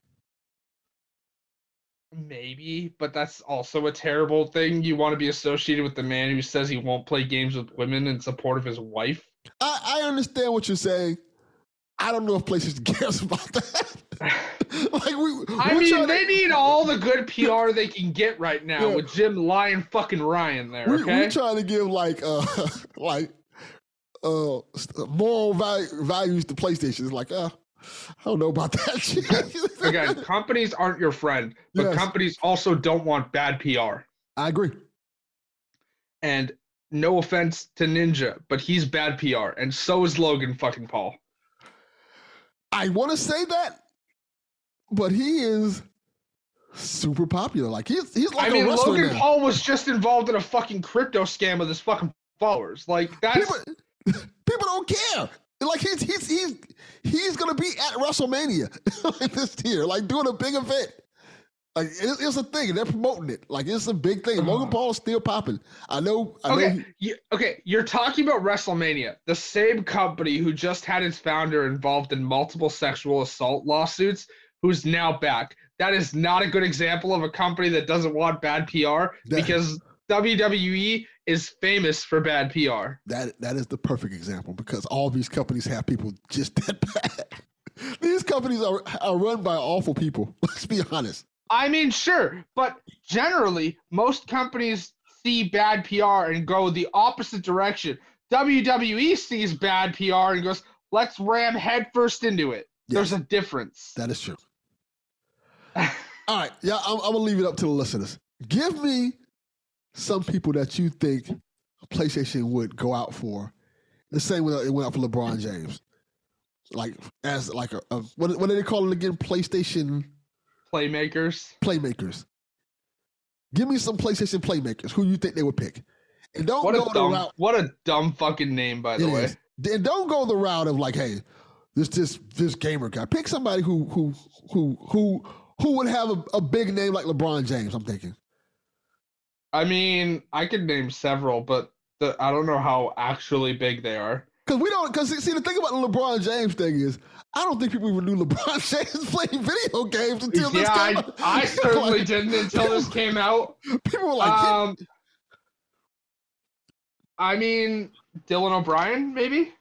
Maybe, but that's also a terrible thing. You want to be associated with the man who says he won't play games with women in support of his wife. I, I understand what you're saying. I don't know if PlayStation [LAUGHS] cares about that. [SIGHS] like we, I mean, to- they need all the good PR they can get right now Yeah. with Jim Lion fucking Ryan there. we, Okay. we're trying to give like uh [LAUGHS] like uh moral value, values to PlayStation. It's like uh I don't know about that. [LAUGHS] Again, companies aren't your friend, but Yes. companies also don't want bad PR. I agree. And no offense to Ninja, but he's bad PR, and so is Logan fucking Paul. I want to say that, but he is super popular. Like he's he's like I mean, Logan now. Paul was just involved in a fucking crypto scam with his fucking followers. Like that's People, [LAUGHS] people don't care. Like he's he's he's he's gonna be at WrestleMania [LAUGHS] like this year, like doing a big event. Like it, it's a thing, and they're promoting it. Like it's a big thing. Uh-huh. Logan Paul is still popping. I know. I know. Okay, he- you, okay, you're talking about WrestleMania, the same company who just had its founder involved in multiple sexual assault lawsuits, who's now back. That is not a good example of a company that doesn't want bad PR That- because WWE is famous for bad PR. That that is the perfect example because all these companies have people just [LAUGHS] that bad. these companies are are run by awful people. [LAUGHS] Let's be honest. I mean, sure, but generally, most companies see bad PR and go the opposite direction. WWE sees bad PR and goes, let's ram headfirst into it. There's a difference. That is true. [LAUGHS] All right, yeah, I'm, I'm gonna leave it up to the listeners. Give me some people that you think PlayStation would go out for. The same way it went out for LeBron James, like as like a, a what, what do they call it again? PlayStation Playmakers. playmakers. Give me some PlayStation playmakers. Who you think they would pick? And don't What go a the dumb, route. what a dumb fucking name, by the way. is. Then don't go the route of like, hey, this this this gamer guy. Pick somebody who who who who who would have a, a big name like LeBron James? I'm thinking. I mean, I could name several, but the, I don't know how actually big they are. Because we don't. Because see, the thing about the LeBron James thing is, I don't think people even knew LeBron [LAUGHS] James playing video games until this Yeah, came I, out. I [LAUGHS] certainly Like, didn't until this came out. People were like, Um, I mean, Dylan O'Brien, maybe.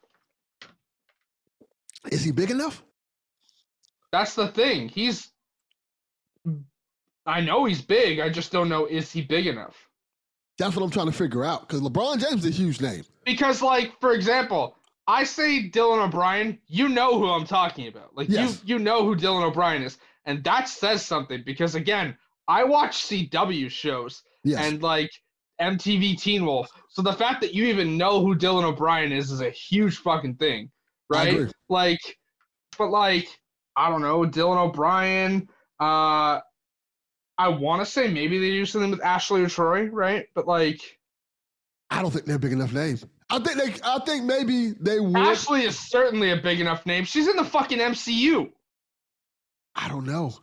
"Is he big enough?" That's the thing. He's. I know he's big. I just don't know is he big enough. That's what I'm trying to figure out. Because LeBron James is a huge name. Because, like, for example, I say Dylan O'Brien, you know who I'm talking about. Like, Yes. you you know who Dylan O'Brien is, and that says something. Because again, I watch CW shows Yes. and like MTV Teen Wolf, so the fact that you even know who Dylan O'Brien is is a huge fucking thing, right? Like, but like, I don't know, Dylan O'Brien. Uh, I want to say maybe they do something with Ashley or Troy, right? But like. I don't think they're big enough names. I think they. I think maybe they would. Ashley is certainly a big enough name. She's in the fucking MCU. I don't know.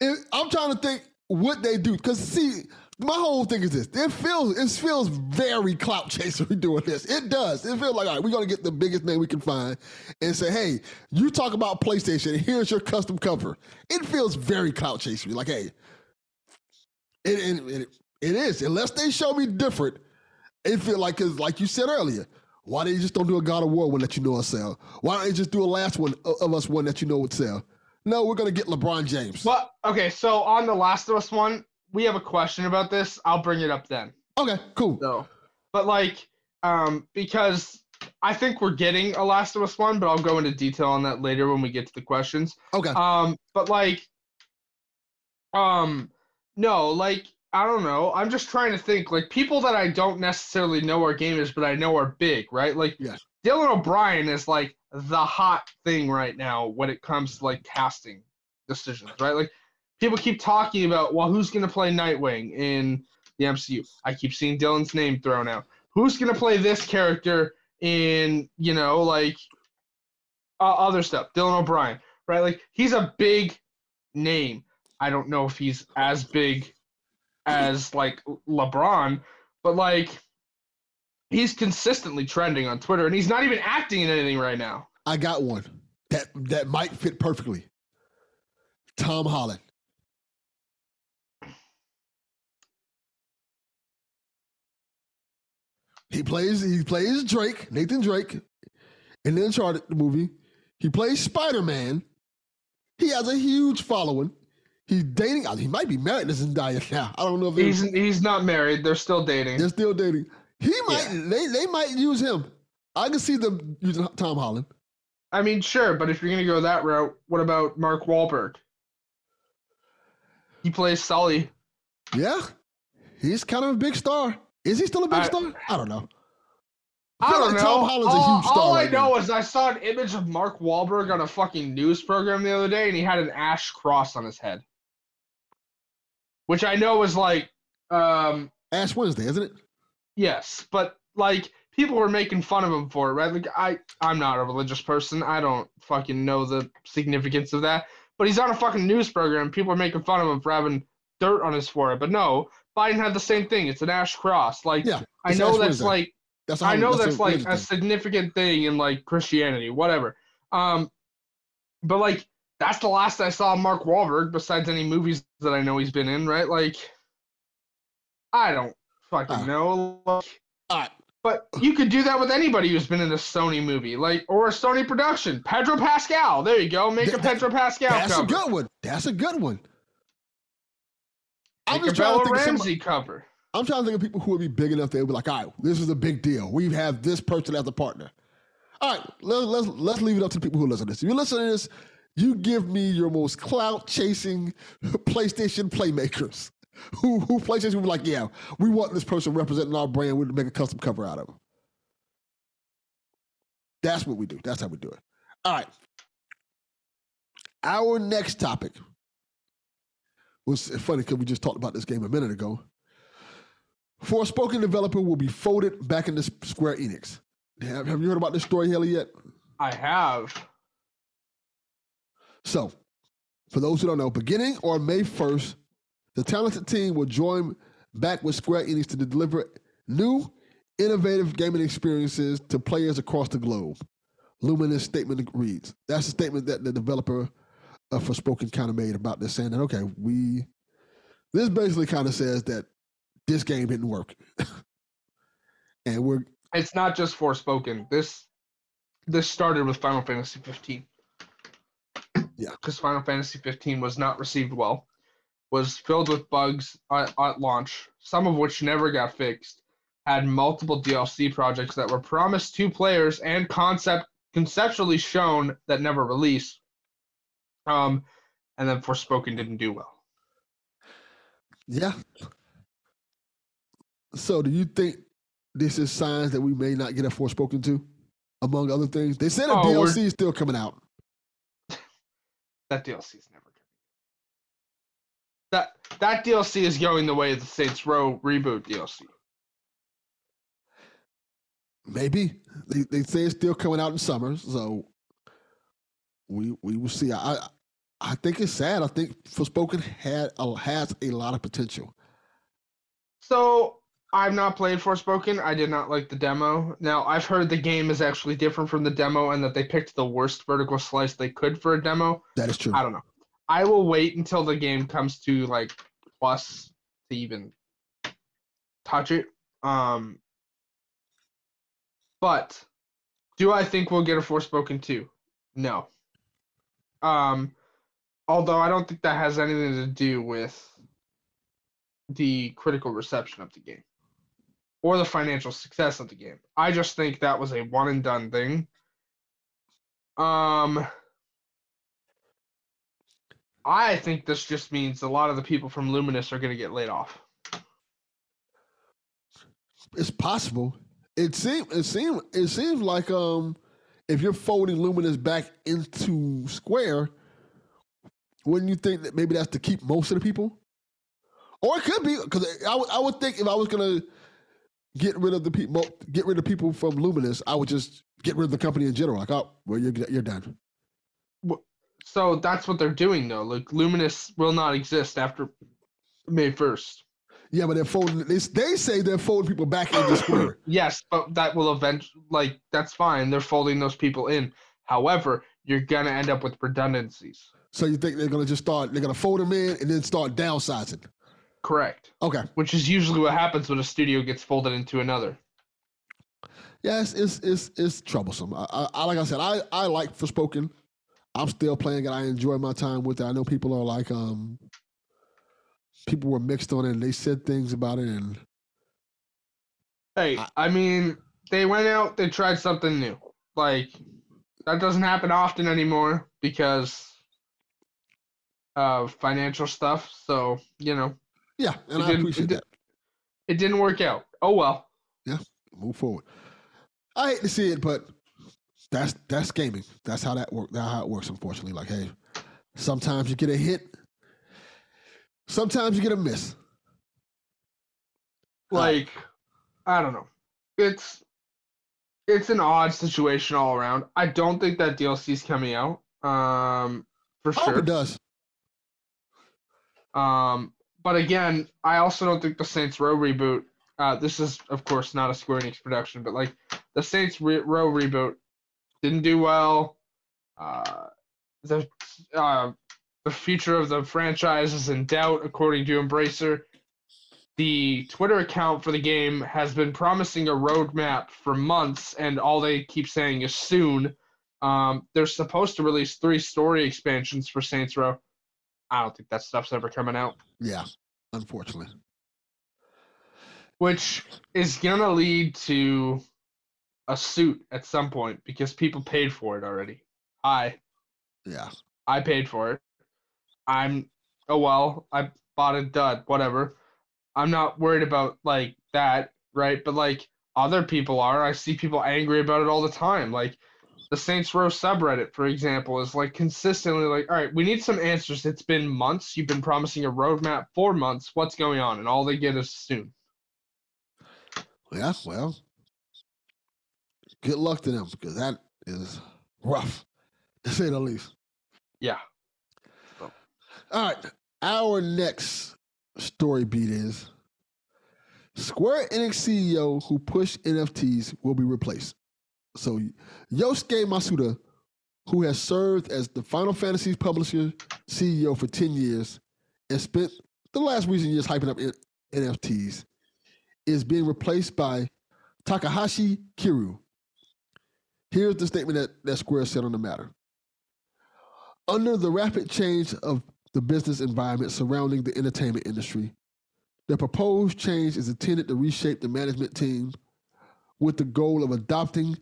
It, I'm trying to think what they do. Because see, my whole thing is this: it feels it feels very clout chasery [LAUGHS] doing this. It does. It feels like all right, we're gonna get the biggest name we can find and say, hey, you talk about PlayStation. Here's your custom cover. It feels very clout chasery. Like, hey, it it, it, it is. Unless they show me different, it feel like cause like you said earlier. Why they just don't do a God of War one that you know will sell? Why don't they just do a last one of of us one that you know would sell? No, we're gonna get LeBron James. Well, okay, so on the Last of Us one, we have a question about this. I'll bring it up then. Okay, cool. So, but like, um, because I think we're getting a Last of Us one, but I'll go into detail on that later when we get to the questions. Okay. Um, but like, um, no, like I don't know. I'm just trying to think like people that I don't necessarily know are gamers, but I know are big, right? Like Yes. Dylan O'Brien is like the hot thing right now when it comes to like casting decisions, right? Like people keep talking about, well, who's gonna play Nightwing in the MCU? I keep seeing Dylan's name thrown out. Who's gonna play this character in, you know, like uh, other stuff? Dylan O'Brien, right? Like he's a big name. I don't know if he's as big as like LeBron, but like he's consistently trending on Twitter and he's not even acting in anything right now. I got one that that might fit perfectly. Tom Holland. He plays he plays Drake, Nathan Drake, in the Uncharted movie. He plays Spider-Man. He has a huge following. He's dating. He might be married to Zendaya now. I don't know if He's he's not married. They're still dating. they're still dating. He might. They they might use him. I can see them using Tom Holland. I mean, sure, but if you're gonna go that route, what about Mark Wahlberg? He plays Sully. Yeah, he's kind of a big star. Is he still a big I- star? I don't know. I don't like know. Tom Holland's a all huge star all I right know now. is I saw an image of Mark Wahlberg on a fucking news program the other day, and he had an ash cross on his head, which I know is like, um, Ash Wednesday, isn't it? Yes, but like people were making fun of him for it, right? Like I, I'm not a religious person. I don't fucking know the significance of that. But he's on a fucking news program. People are making fun of him for having dirt on his forehead. But no, Biden had the same thing. It's an ash cross. Like Yeah, I know Ash that's Wednesday. like That's I know that's, like a significant thing in like Christianity, whatever. Um, but like that's the last I saw Mark Wahlberg besides any movies that I know he's been in, right? Like I don't fucking Ah. know. Like, All right, but you could do that with anybody who's been in a Sony movie, like or a Sony production. Pedro Pascal. There you go. Make Th- a Pedro Pascal that's cover. a good one. That's a good one. I'm Make a just trying to Bella think of somebody- cover. I'm trying to think of people who would be big enough. They'd be like, all right, this is a big deal. We have this person as a partner. All right, let's let's let's leave it up to the people who listen to this. If you listen to this, you give me your most clout chasing PlayStation playmakers. [LAUGHS] Who who PlayStation would be like, yeah, we want this person representing our brand. We'd make a custom cover out of them. That's what we do. That's how we do it. All right. Our next topic was funny because we just talked about this game a minute ago. Forspoken developer will be folded back into Square Enix. Have, have you heard about this story, Haley, yet? I have. So, For those who don't know, beginning on May 1st, the talented team will join back with Square Enix to deliver new, innovative gaming experiences to players across the globe. Luminous statement reads. That's a statement that the developer uh, Forspoken kind of made about this, saying that okay, we this basically kind of says that this game didn't work, [LAUGHS] and we're It's not just Forspoken. This this started with Final Fantasy 15. Yeah. Because Final Fantasy 15 was not received well, was filled with bugs at, at launch, some of which never got fixed, had multiple DLC projects that were promised to players and concept conceptually shown that never released. Um, and then Forspoken didn't do well. yeah. So, do you think this is signs that we may not get a Forspoken two, among other things? They said a Oh, DLC is still coming out. That DLC is never coming. That that DLC is going the way of the Saints Row reboot DLC. Maybe they, they say it's still coming out in summer, so we we will see. I I think it's sad. I think Forspoken had has a lot of potential. So I've not played Forspoken. I did not like the demo. Now I've heard the game is actually different from the demo and that they picked the worst vertical slice they could for a demo. That is true. I don't know. I will wait until the game comes to like plus to even touch it. Um but do I think we'll get a Forspoken 2? No. Um although I don't think that has anything to do with the critical reception of the game or the financial success of the game. I just think that was a one and done thing. Um I think this just means a lot of the people from Luminous are going to get laid off. It's possible. It seems it seems it seems like um if you're folding Luminous back into Square, wouldn't you think that maybe that's to keep most of the people? Or it could be because I I would think if I was gonna get rid of the people get rid of people from Luminous, I would just get rid of the company in general. Like, oh, well, you're you're done. So that's what they're doing though. Like Luminous will not exist after May 1st. Yeah, but they're folding. They, they say they're folding people back into Square. [CLEARS THROAT] Yes, but that will eventually like that's fine. They're folding those people in. However, you're going to end up with redundancies. so you think they're gonna just start? They're gonna fold them in and then start downsizing. Correct. Okay. Which is usually what happens when a studio gets folded into another. Yeah, it's it's it's, it's troublesome. I, I, I like I said, I I like Forspoken. I'm still playing it. I enjoy my time with it. I know people are like um people were mixed on it and they said things about it and Hey, I- I mean, they went out, they tried something new. Like that doesn't happen often anymore because of financial stuff. So, you know, yeah, and It I appreciate it that. it didn't work out. Oh well. Yeah, move forward. I hate to see it, but that's that's gaming. That's how that work. That's how it works. Unfortunately, like hey, sometimes you get a hit, sometimes you get a miss. Uh, Like I don't know. It's it's an odd situation all around. I don't think that DLC's coming out. Um for I sure. it does. Um, but again, I also don't think the Saints Row reboot. Uh, this is of course not a Square Enix production, but like the Saints Re- Row reboot didn't do well. Uh, the uh, the future of the franchise is in doubt, according to Embracer. The Twitter account for the game has been promising a roadmap for months, and all they keep saying is soon. Um, they're supposed to release three story expansions for Saints Row. I don't think that stuff's ever coming out, Yeah, unfortunately. which is gonna lead to a suit at some point because people paid for it already. I Yeah. I paid for it. I'm oh well, I bought a dud, whatever. I'm not worried about like that, right? But like other people are. I see people angry about it all the time. Like the Saints Row subreddit, for example, is like consistently like, all right, we need some answers. It's been months. You've been promising a roadmap for months. What's going on? And all they get is soon. Yeah, well, good luck to them because that is rough, to say the least. Yeah. All right. Our next story beat is Square Enix CEO who pushed NFTs will be replaced. So Yosuke Masuda, who has served as the Final Fantasy publisher CEO for 10 years and spent the last recent years hyping up NFTs, is being replaced by Takahashi Kiryu. Here's the statement that, that Square said on the matter. Under the rapid change of the business environment surrounding the entertainment industry, the proposed change is intended to reshape the management team with the goal of adopting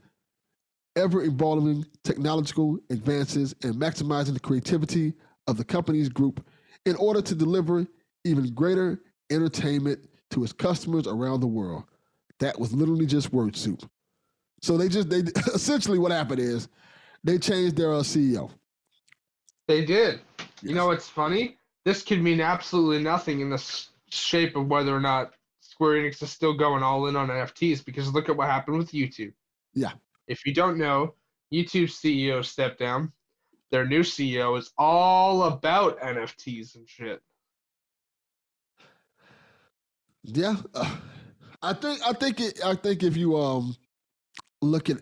ever evolving technological advances and maximizing the creativity of the company's group in order to deliver even greater entertainment to its customers around the world. That was literally just word soup. So they just they [LAUGHS] essentially what happened is they changed their uh, CEO. They did. You know what's funny? This could mean absolutely nothing in the s- shape of whether or not Square Enix is still going all in on NFTs because look at what happened with YouTube. Yeah. If you don't know, YouTube CEO stepped down. Their new CEO is all about NFTs and shit. Yeah, uh, I think I think it, I think if you um look at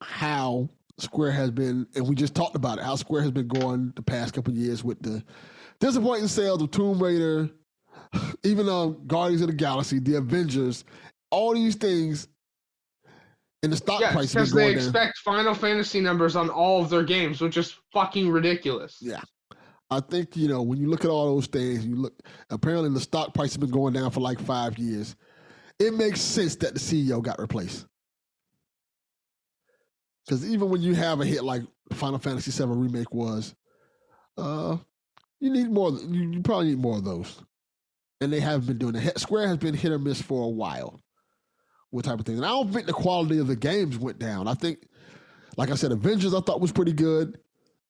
how Square has been, and we just talked about it, how Square has been going the past couple years with the disappointing sales of Tomb Raider, [SIGHS] even um Guardians of the Galaxy, the Avengers, all these things, and the stock Yeah, price because they going down. expect Final Fantasy numbers on all of their games, which is fucking ridiculous. Yeah. I think you know when you look at all those things, you look. Apparently, the stock price has been going down for like five years. It makes sense that the CEO got replaced. Because even when you have a hit like Final Fantasy VII remake was, uh, you need more. You, you probably need more of those, and they have been doing it. Square has been hit or miss for a while with type of things, and I don't think the quality of the games went down. I think, like I said, Avengers I thought was pretty good.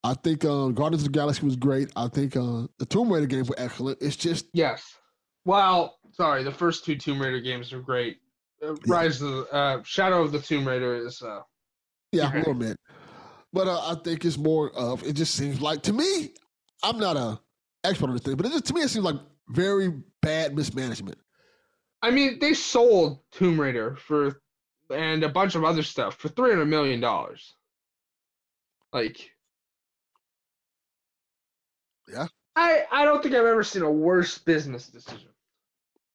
I think um, Guardians of the Galaxy was great. I think uh, the Tomb Raider games were excellent. It's just Yes. Well, sorry, the first two Tomb Raider games are great. Uh, Yeah. Rise of the uh, Shadow of the Tomb Raider is uh, yeah, Okay. a little bit, but uh, I think it's more of it. Just seems like to me, I'm not a expert on this thing, but it just to me it seems like very bad mismanagement. I mean, they sold Tomb Raider for and a bunch of other stuff for three hundred million dollars. Like, Yeah. I I don't think I've ever seen a worse business decision.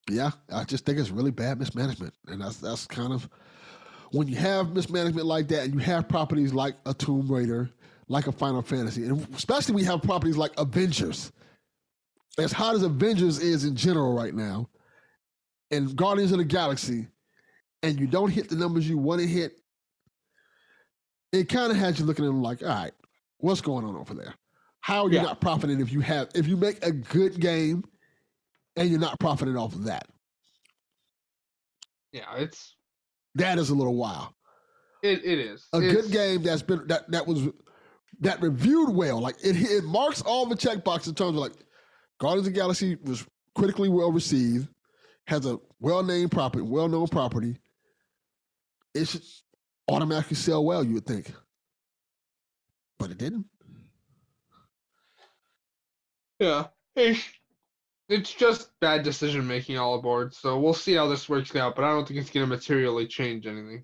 Yeah, I just think it's really bad mismanagement, and that's that's kind of when you have mismanagement like that, and you have properties like a Tomb Raider, like a Final Fantasy, and especially we have properties like Avengers. As hot as Avengers is in general right now, and Guardians of the Galaxy, and you don't hit the numbers you want to hit, it kind of has you looking at them like, all right, what's going on over there? How are you Yeah. not profiting if you have if you make a good game and you're not profiting off of that? Yeah, it's That is a little wild. it, it is A It's- good game that's been that that was that reviewed well. Like it it marks all the check boxes in terms of like Guardians of the Galaxy was critically well received, has a well named property, well known property. It should automatically sell well, you would think. But it didn't. Yeah, it's, it's just bad decision making all aboard. So we'll see how this works out, but I don't think it's going to materially change anything.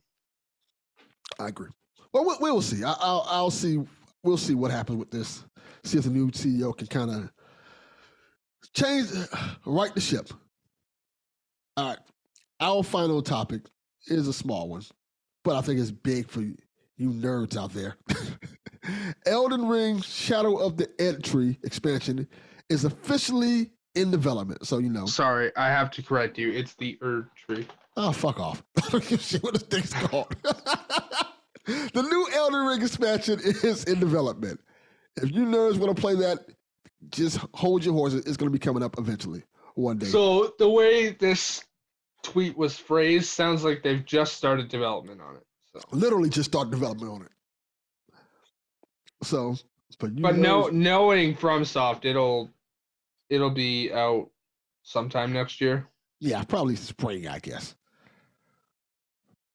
I agree. Well, we, we'll see. I, I'll, I'll see. We'll see what happens with this. See if the new CEO can kind of change, uh, right the ship. All right. Our final topic is a small one, but I think it's big for you, you nerds out there. [LAUGHS] Elden Ring Shadow of the Ed Tree expansion is officially in development. So, you know, Sorry, I have to correct you. It's the Erd tree. Oh, fuck off. [LAUGHS] I don't give a shit what this thing's called. [LAUGHS] the new Elden Ring expansion is in development. If you nerds want to play that, just hold your horses. It's going to be coming up eventually, one day. So the way this tweet was phrased sounds like they've just started development on it. So, Literally just start development on it. So, but you but no, nerds- knowing FromSoft, it'll it'll be out sometime next year. yeah, probably spring, I guess.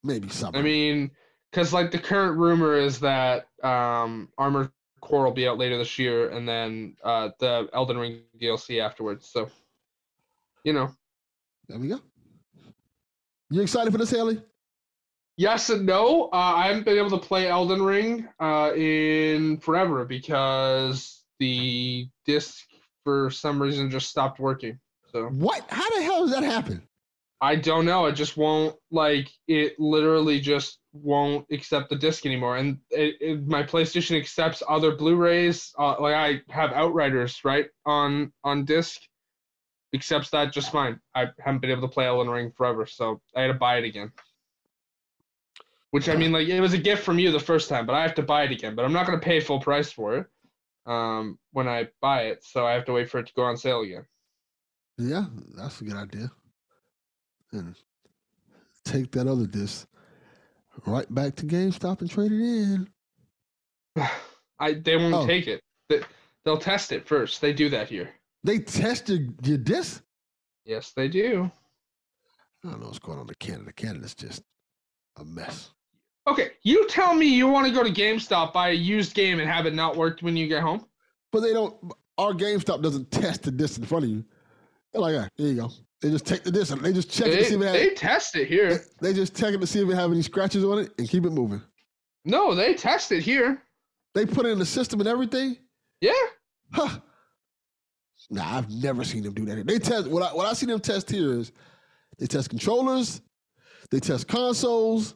Maybe summer. I mean, because like the current rumor is that um, Armored Core will be out later this year, and then uh, the Elden Ring DLC afterwards. So, you know, There we go. You excited for this, Haley? yes and no. Uh, I haven't been able to play Elden Ring uh, in forever because the disc for some reason just stopped working. So What? How the hell does that happen? I don't know. It just won't like it. Literally, just won't accept the disc anymore. And it, it, my PlayStation accepts other Blu-rays. Uh, like I have Outriders right on on disc, accepts that just fine. I haven't been able to play Elden Ring forever, so I had to buy it again. Which I mean, like it was a gift from you the first time, but I have to buy it again. But I'm not gonna pay full price for it um, when I buy it, so I have to wait for it to go on sale again. Yeah, that's a good idea. And take that other disc right back to GameStop and trade it in. [SIGHS] I they won't Oh. take it. They, they'll test it first. They do that here. They tested your disc. Yes, they do. I don't know what's going on in Canada. Canada's just a mess. Okay, you tell me you want to go to GameStop buy a used game and have it not work when you get home. But they don't. Our GameStop doesn't test the disc in front of you. They're like, ah, here you go. They just take the disc and they just check it to see if it they test it they, here. they just check it to see if it have any scratches on it and keep it moving. No, they test it here. They put it in the system and everything. Yeah. Huh. Nah, I've never seen them do that. They test what I what I see them test here is they test controllers, they test consoles.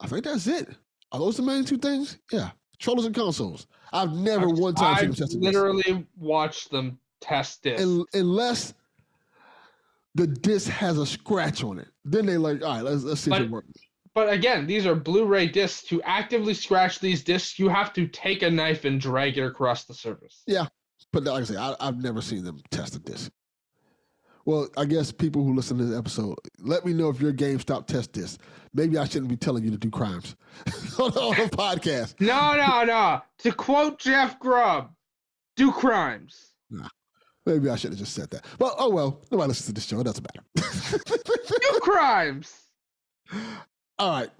I think that's it. Are those the main two things? Yeah, controllers and consoles. I've never I've- one time seen them I've test a disc. literally watched them test. Un- unless the disc has a scratch on it. Then they like, all right, let's let's see if it works. But again, these are Blu-ray discs. To actively scratch these discs, you have to take a knife and drag it across the surface. But like I say, I, I've never seen them test a disc. Well, I guess people who listen to this episode, let me know if your GameStop test this. Maybe I shouldn't be telling you to do crimes [LAUGHS] on, a podcast. [LAUGHS] No, no, no. to quote Jeff Grubb, do crimes. Nah. Maybe I should have just said that. But oh well, nobody listens to this show. It doesn't matter. Do [LAUGHS] crimes. All right.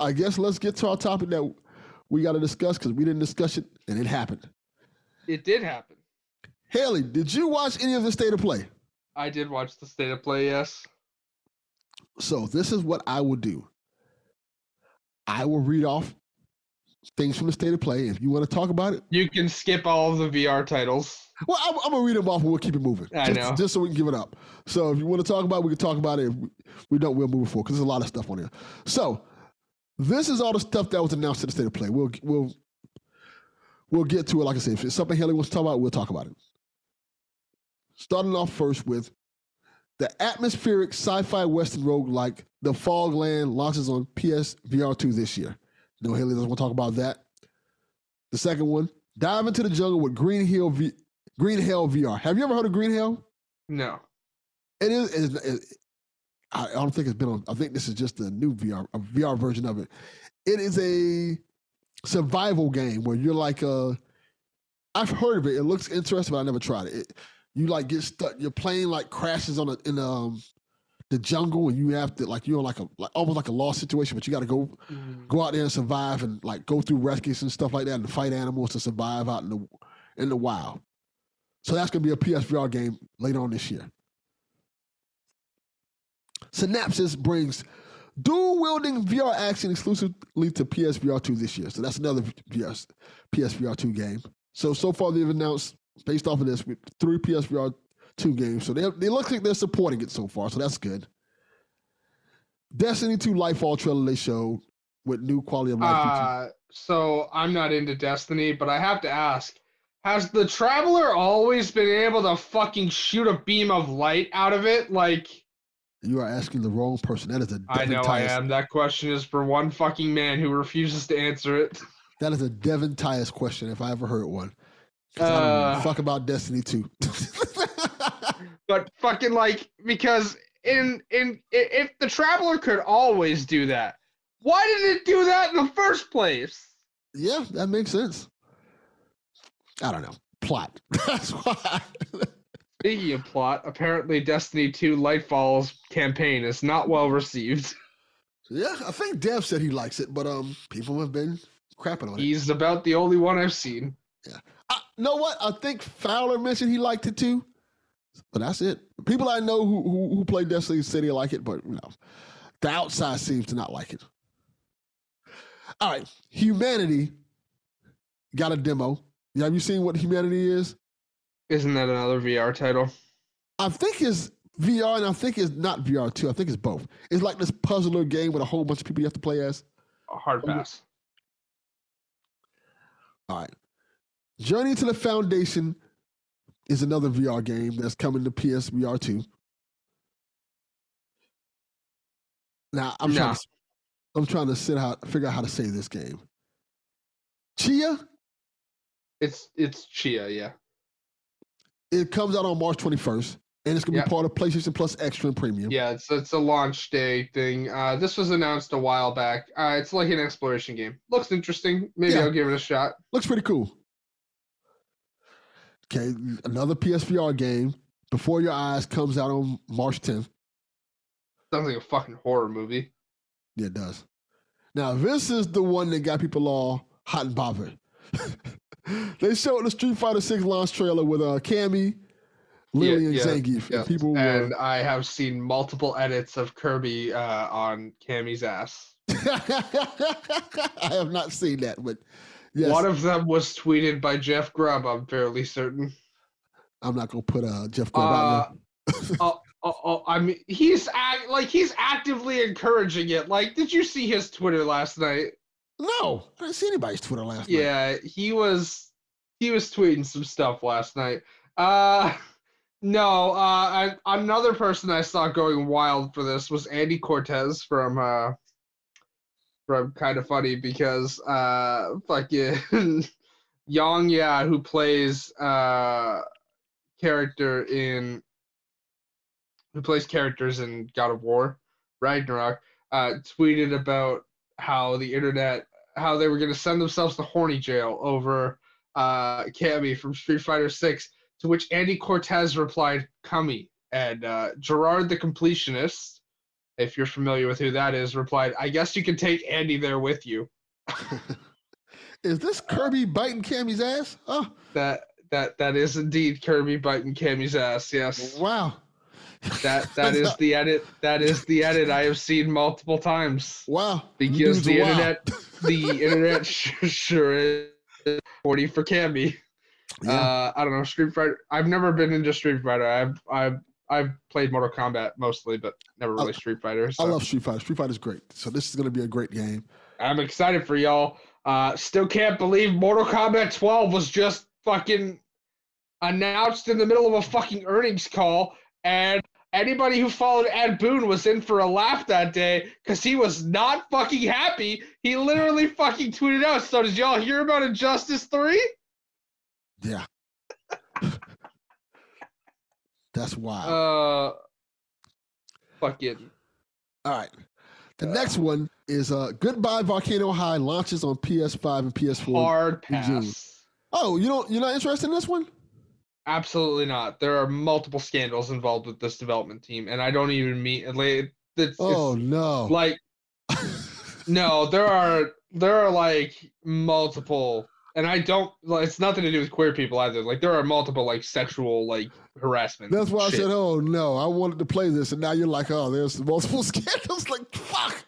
I guess let's get to our topic that we got to discuss because we didn't discuss it and it happened. It did happen. Haley, did you watch any of the state of play? I did watch the state of play, yes. So this is what I will do. I will read off things from the state of play. If you want to talk about it, You can skip all of the VR titles. well, I'm, I'm gonna read them off and we'll keep it moving. I just, know. just so we can give it up. So if you want to talk about, it, we can talk about it. If we, we don't, we'll move it forward because there's a lot of stuff on here. So this is all the stuff that was announced in the state of play. We'll we'll we'll get to it. Like I said, if it's something Haley wants to talk about, we'll talk about it. Starting off first with the atmospheric sci-fi western roguelike The Fogland launches on PSVR 2 this year. No, Haley doesn't want to talk about that. The second one, dive into the jungle with Green Hill v- Green Hell VR. Have you ever heard of Green Hell? No. It is. It, it, I I don't think it's been on. I think this is just a new VR, a VR version of it. It is a survival game where you're like uh I've heard of it. It looks interesting, but I never tried it. it you like get stuck. Your plane like crashes on a, in um the jungle, and you have to like you're in like a like almost like a lost situation, but you got to go go out there and survive and like go through rescues and stuff like that and fight animals to survive out in the in the wild. So that's gonna be a PSVR game later on this year. Synapses brings dual wielding VR action exclusively to PSVR 2 this year. So that's another VR, PSVR 2 game. So so far they've announced based off of this three PSVR 2 games. So they they look like they're supporting it so far. So that's good. Destiny 2 Lightfall trailer they showed with new quality of life. Uh, so I'm not into Destiny, but I have to ask: Has the Traveler always been able to fucking shoot a beam of light out of it? Like, You are asking the wrong person. That is a I know I am. That question is for one fucking man who refuses to answer it. That is a Devin Tyus question if I ever heard one. 'Cause I don't know Uh. fuck about Destiny 2. [LAUGHS] But fucking like, because in in if the Traveler could always do that, why did it do that in the first place? yeah, that makes sense. I don't know. Plot. [LAUGHS] That's why. Speaking of plot, apparently Destiny 2 Lightfall's campaign is not well received. [LAUGHS] yeah, I think Dev said he likes it, but um, people have been crapping on it. He's about the only one I've seen. Yeah, I, know what? I think Fowler mentioned he liked it too, but that's it. People I know who who, who play Destiny City like it, but you know, the outside seems to not like it. All right, Humanity got a demo. Have you seen what Humanity is? Isn't that another VR title? I think it's VR, and I think it's not VR too. I think it's both. It's like this puzzler game with a whole bunch of people you have to play as. A hard pass. All right. Journey to the Foundation is another VR game that's coming to PSVR 2. Now I'm trying to, I'm trying to sit out figure out how to say this game. Tchia, It's it's Tchia, yeah. It comes out on March 21st, and it's gonna Yeah. be part of PlayStation Plus Extra and Premium. Yeah, it's it's a launch day thing. Uh, this was announced a while back. Uh, it's like an exploration game. Looks interesting. Maybe Yeah. I'll give it a shot. Looks pretty cool. Okay, another PSVR game. Before Your Eyes comes out on March 10th. Sounds like a fucking horror movie. Yeah, it does. Now, this is the one that got people all hot and bothered. [LAUGHS] they showed the Street Fighter Six launch trailer with uh, Cammy, Lily, Yeah, and yeah, Zangief. yeah. And people And were. I have seen multiple edits of Kirby uh, on Cammy's ass. [LAUGHS] I have not seen that, but yes, One of them was tweeted by Jeff Grubb. I'm fairly certain. I'm not gonna put uh, Jeff Grubb out Uh, oh, oh, oh, I mean, he's act, like he's actively encouraging it. Like, did you see his Twitter last night? No, I didn't see anybody's Twitter last night. Yeah, he was he was tweeting some stuff last night. Uh [LAUGHS] no, uh I, another person I saw going wild for this was Andy Cortez from uh from Kinda Funny because uh fucking [LAUGHS] Yang Ya who plays uh character in who plays characters in God of War Ragnarok uh tweeted about how the internet how they were going to send themselves to horny jail over uh Cammy from Street Fighter 6 to which Andy Cortez replied cummy and uh Jirard the completionist if you're familiar with who that is replied I guess you can take Andy there with you [LAUGHS] is this Kirby biting Cammy's ass? Oh, that that that is indeed Kirby biting Cammy's ass yes wow. That [LAUGHS] that is the edit that is the edit I have seen multiple times wow. because the wow. internet [LAUGHS] the internet sure, sure is horny for Cammy Yeah. Uh, I don't know Street Fighter. I've never been into Street Fighter. I've I've I've played Mortal Kombat mostly, but never really Street Fighter. I love Street Fighter. Street Fighter's great. So this is gonna be a great game. I'm excited for y'all. Uh, still can't believe Mortal Kombat 12 was just fucking announced in the middle of a fucking earnings call, and anybody who followed Ed Boon was in for a laugh that day because he was not fucking happy. He literally fucking tweeted out. So did y'all hear about Injustice 3? Yeah. [LAUGHS] That's wild. Uh, fucking. All right. The next one is uh, Goodbye Volcano High launches on PS5 and PS4. hard pass. Oh, you don't you're not interested in this one? Absolutely not. There are multiple scandals involved with this development team, and I don't even mean like it's, Oh no. like no. There are there are like multiple, and I don't. Like, it's nothing to do with queer people either. Like there are multiple like sexual like harassment. That's why shit. I said, oh no, I wanted to play this, and now you're like, oh, there's multiple [LAUGHS] scandals. Like, fuck.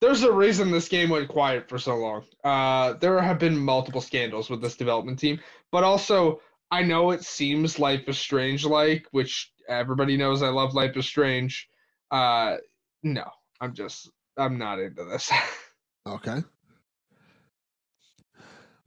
There's a reason this game went quiet for so long. Uh, there have been multiple scandals with this development team, but also I know it seems Life is Strange like, which everybody knows I love Life is Strange. Uh, no, I'm just I'm not into this. [LAUGHS] Okay.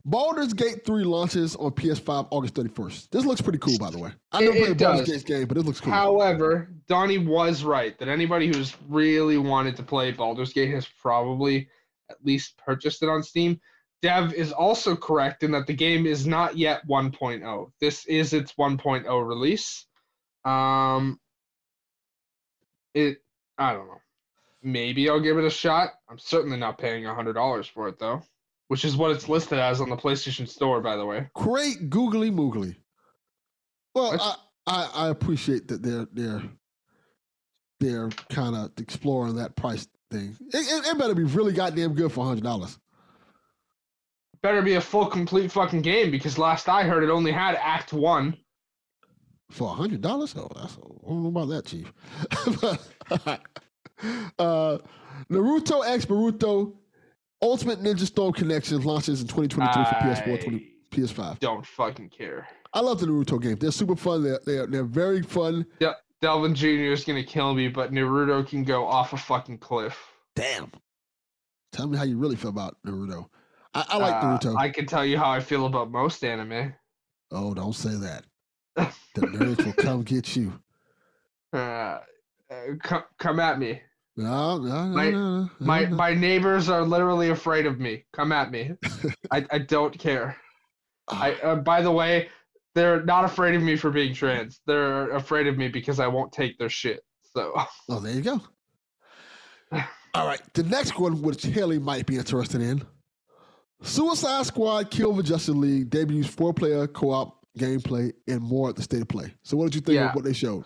Baldur's Gate 3 launches on PS5 August 31st. This looks pretty cool, by the way. I never it played Baldur's. Gate game, but it looks cool. However, Donnie was right that anybody who's really wanted to play Baldur's Gate has probably at least purchased it on Steam. Dev is also correct in that the game is not yet 1.0. This is its 1.0 release. Um, it I don't know. Maybe I'll give it a shot. I'm certainly not paying hundred dollars for it though, which is what it's listed as on the PlayStation Store, by the way. Great googly moogly. Well, I, I, I appreciate that they're they're they're kind of exploring that price thing. It, it, it better be really goddamn good for hundred dollars. Better be a full complete fucking game because last I heard it only had Act One. For a hundred dollars? Oh, that's, I don't know about that, Chief. [LAUGHS] uh, Naruto X Boruto Ultimate Ninja Storm Connection launches in 2023 for PS4, 20, PS5. Don't fucking care. I love the Naruto games. They're super fun. They're they're, they're very fun. De- Delvin Jr. is gonna kill me, but Naruto can go off a fucking cliff. Damn. Tell me how you really feel about Naruto. I, I like Uh, Naruto. I can tell you how I feel about most anime. oh, don't say that. [LAUGHS] The nerds will come get you. Uh, uh, come, come at me. No, no, no, My- no, no, My no. my neighbors are literally afraid of me. Come at me. [LAUGHS] I, I don't care. I uh, by the way, they're not afraid of me for being trans. They're afraid of me because I won't take their shit. So Oh, there you go. [LAUGHS] All right, the next one, which Haley might be interested in, Suicide Squad: Kill the Justice League debuts four-player co-op gameplay and more at the state of play. So, what did you think Yeah. of what they showed?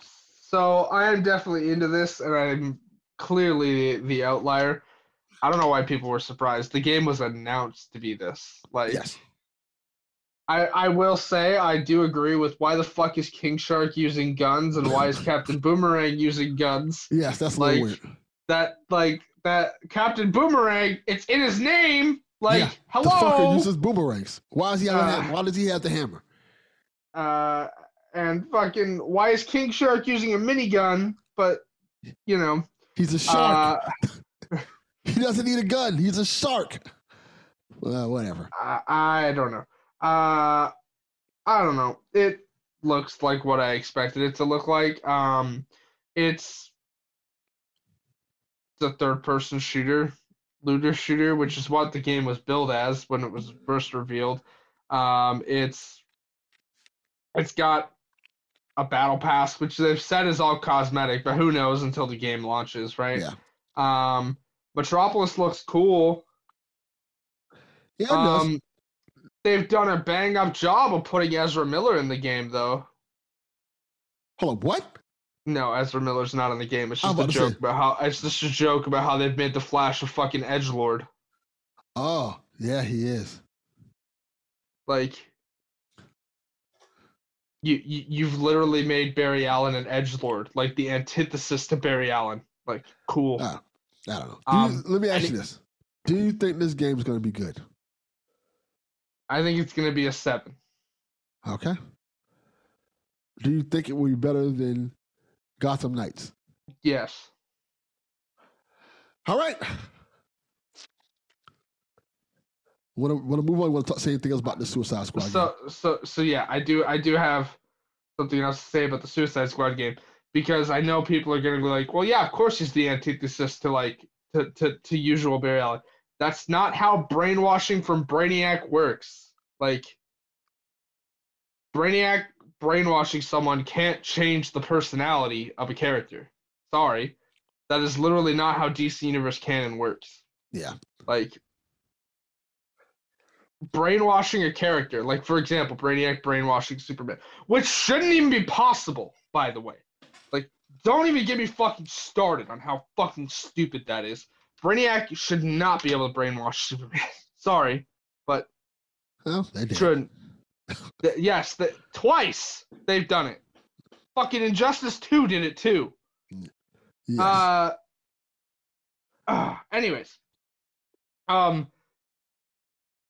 so I am definitely into this, and I'm clearly the, the outlier. I don't know why people were surprised. The game was announced to be this. Like Yes, I, I will say I do agree with why the fuck is King Shark using guns and why is [LAUGHS] Captain Boomerang using guns? yes, that's a Like, weird. That like that Captain Boomerang, it's in his name. Like Yeah, The fucker hello. uses boomerangs. Why is he? Have Uh, why does he have the hammer? uh and fucking why is King Shark using a minigun? But you know, He's a shark. uh, [LAUGHS] he doesn't need a gun. He's a shark. Well, whatever. I, I don't know. Uh, I don't know. It looks like what I expected it to look like. Um, it's the third-person shooter, looter shooter, which is what the game was billed as when it was first revealed. Um, it's it's got a battle pass, which they've said is all cosmetic, but who knows until the game launches, right? Yeah. Um, Metropolis looks cool. Yeah. Um, they've done a bang up job of putting Ezra Miller in the game, though. Hold on. What? No, Ezra Miller's not in the game. It's just a joke say. about how it's just a joke about how they've made the Flash a fucking edge lord. Oh, yeah, he is. Like, you, you you've literally made Barry Allen an edge lord, like the antithesis to Barry Allen. Like, cool. Ah. I don't know. Do you- Um, let me ask you this: Do you think this game is going to be good? I think it's gonna be a seven. Okay. Do you think it will be better than Gotham Knights? Yes. All right. Want to want to move on? Want to say anything else about the Suicide Squad? game? So so so yeah, I do I do have something else to say about the Suicide Squad game because I know people are gonna be like, well, yeah, of course he's the antithesis to like to to, to usual Barry Allen. That's not how brainwashing from Brainiac works. Like Brainiac brainwashing someone can't change the personality of a character. Sorry. That is literally not how DC Universe canon works Yeah. like brainwashing a character like for example brainiac brainwashing superman which shouldn't even be possible by the way like don't even get me fucking started on how fucking stupid that is brainiac should not be able to brainwash superman [LAUGHS] sorry but Well, they did. shouldn't Yes the, twice they've done it fucking injustice 2 did it too Yes. uh, uh, anyways, um,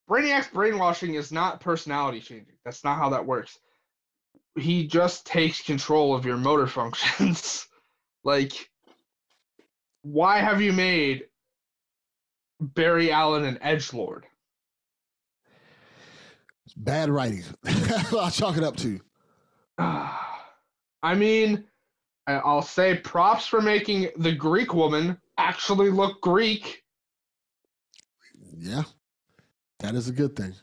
Brainiac's brainwashing is not personality changing. That's not how that works. He just takes control of your motor functions. [LAUGHS] like, why have you made Barry Allen an edge lord? Bad writing. [LAUGHS] I'll chalk it up to. [SIGHS] I mean, I'll say props for making the Greek woman actually look Greek. Yeah. That is a good thing.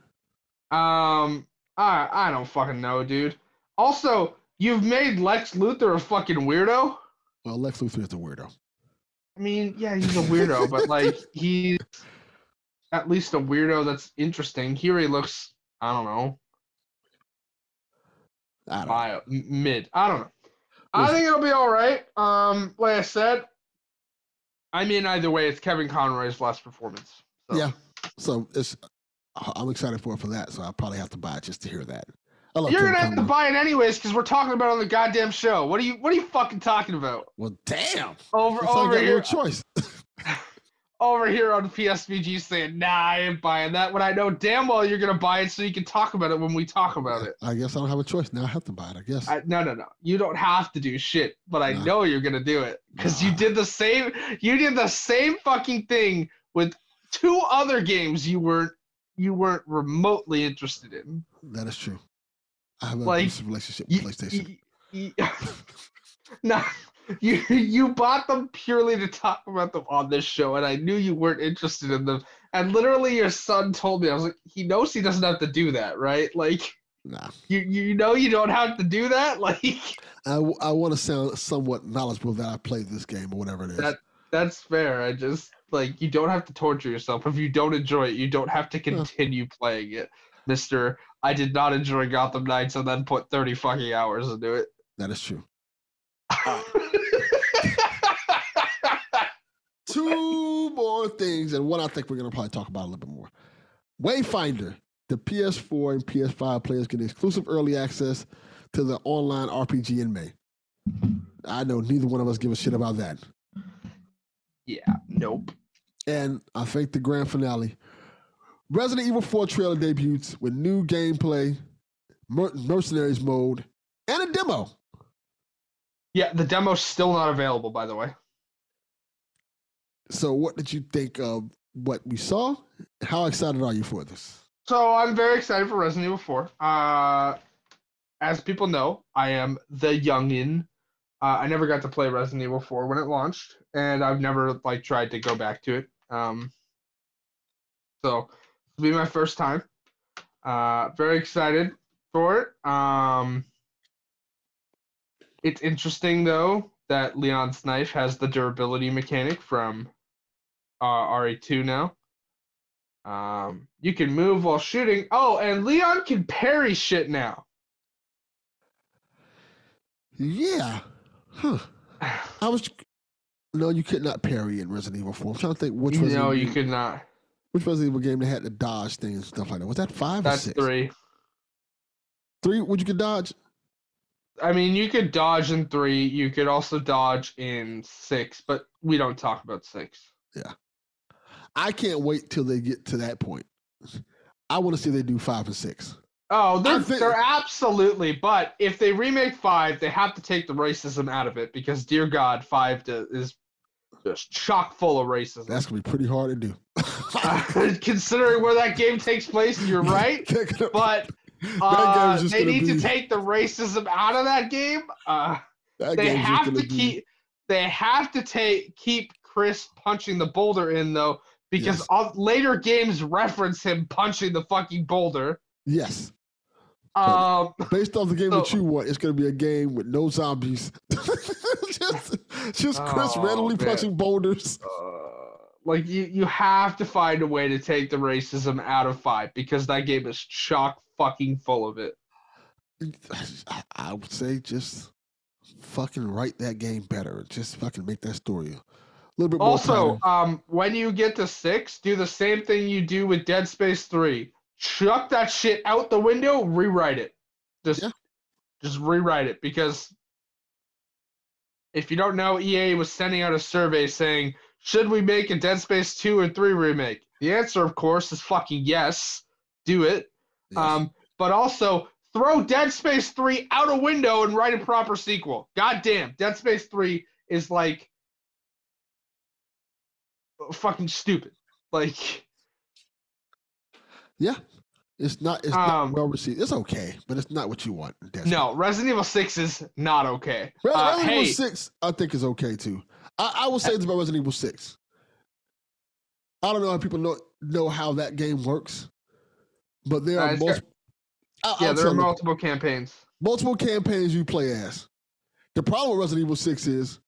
Um, I I don't fucking know, dude. Also, you've made Lex Luthor a fucking weirdo. Well, Lex Luthor is a weirdo. I mean, yeah, he's a weirdo, but like [LAUGHS] he's at least a weirdo that's interesting. Here he looks, I don't know, I don't bio, m- mid. I don't know. I think it'll be all right. Um, like I said, I mean, either way, it's Kevin Conroy's last performance. So. Yeah. So it's I'm excited for it for that. So I'll probably have to buy it just to hear that. I love You're Kevin gonna have to buy it anyways because we're talking about it on the goddamn show. What are you What are you fucking talking about? Well, damn. Over It's over no here, choice. [LAUGHS] over here on PSVG saying, "Nah, I ain't buying that." When I know damn well you're gonna buy it so you can talk about it when we talk about it. I guess I don't have a choice now. I have to buy it. I guess. I, no, no, no. You don't have to do shit, but I Nah. know you're gonna do it because you did the same. You did the same fucking thing with two other games you weren't you weren't remotely interested in. that is true. I have a Like, abusive relationship with You, PlayStation. you, you, no, you you bought them purely to talk about them on this show, and I knew you weren't interested in them. And literally, your son told me, I was like, he knows he doesn't have to do that, right? Like, nah. you you know you don't have to do that. [LAUGHS] Like, I, I want to sound somewhat knowledgeable that I played this game or whatever it is. That- that's fair. I just like you don't have to torture yourself. If you don't enjoy it, you don't have to continue playing it, Mister. I did not enjoy Gotham Knights and then put thirty fucking hours into it. that is true. [LAUGHS] Two more things, and one I think we're going to probably talk about a little bit more. Wayfinder, the PS4 and PS5 players get exclusive early access to the online RPG in May. I know neither one of us give a shit about that. yeah. Nope. And I think the grand finale. Resident Evil 4 trailer debuts with new gameplay, mer- mercenaries mode, and a demo. Yeah, the demo's still not available, by the way. So, what did you think of what we saw? How excited are you for this? So I'm very excited for Resident Evil 4. Uh, as people know, I am the youngin. Uh, I never got to play Resident Evil 4 when it launched, and I've never like tried to go back to it. Um, so it'll be my first time. Uh, very excited for it. Um, it's interesting though that Leon's knife has the durability mechanic from uh, RE2 now. Um, you can move while shooting. Oh, and Leon can parry shit now. Yeah. Huh. [SIGHS] I was. No, you could not parry in Resident Evil 4. I'm trying to think which Resident, no, you Evil, could not. which Resident Evil game they had to dodge things and stuff like that. Was that five or That's six? three. Three? Would you could dodge? I mean, you could dodge in three. You could also dodge in six, but we don't talk about six. I can't wait till they get to that point. I want to see they do five and six. Oh, they're, think- they're absolutely. But if they remake five, they have to take the racism out of it because, dear God, five to, is just chock full of racism. That's gonna be pretty hard to do. Uh, [LAUGHS] considering where that game takes place, you're right. [LAUGHS] But [LAUGHS] uh, they need be, to take the racism out of that game. Uh, that they have gonna to be- keep. They have to take keep Chris punching the boulder in though, because Yes. all, later games reference him punching the fucking boulder. Yes, Um, based off the game that you want, it's gonna be a game with no zombies. [LAUGHS] just, just Chris Oh, randomly man. punching boulders. uh, like you, you have to find a way to take the racism out of five because that game is chock fucking full of it. I, I would say just fucking write that game better. Just fucking make that story little bit more. Also, um, when you get to six, do the same thing you do with Dead Space Three. Chuck that shit out the window, rewrite it. Just, Yeah. just rewrite it because if you don't know, EA was sending out a survey saying, "Should we make a Dead Space Two or Three remake?" The answer, of course, is fucking yes. Do it. Yes. Um, but also throw Dead Space 3 out a window and write a proper sequel. God damn, Dead Space 3 is like fucking stupid. Like yeah, it's not. It's um, not well received. It's okay, but it's not what you want. no, Resident Evil 6 is not okay. Uh, Resident hey, Evil Six, I think is okay too. I, I will say this about Resident Evil Six. I don't know how people know know how that game works, but there Uh, are multiple. I'll, yeah, I'll there are you, multiple campaigns. multiple campaigns you play as. The problem with Resident Evil 6 is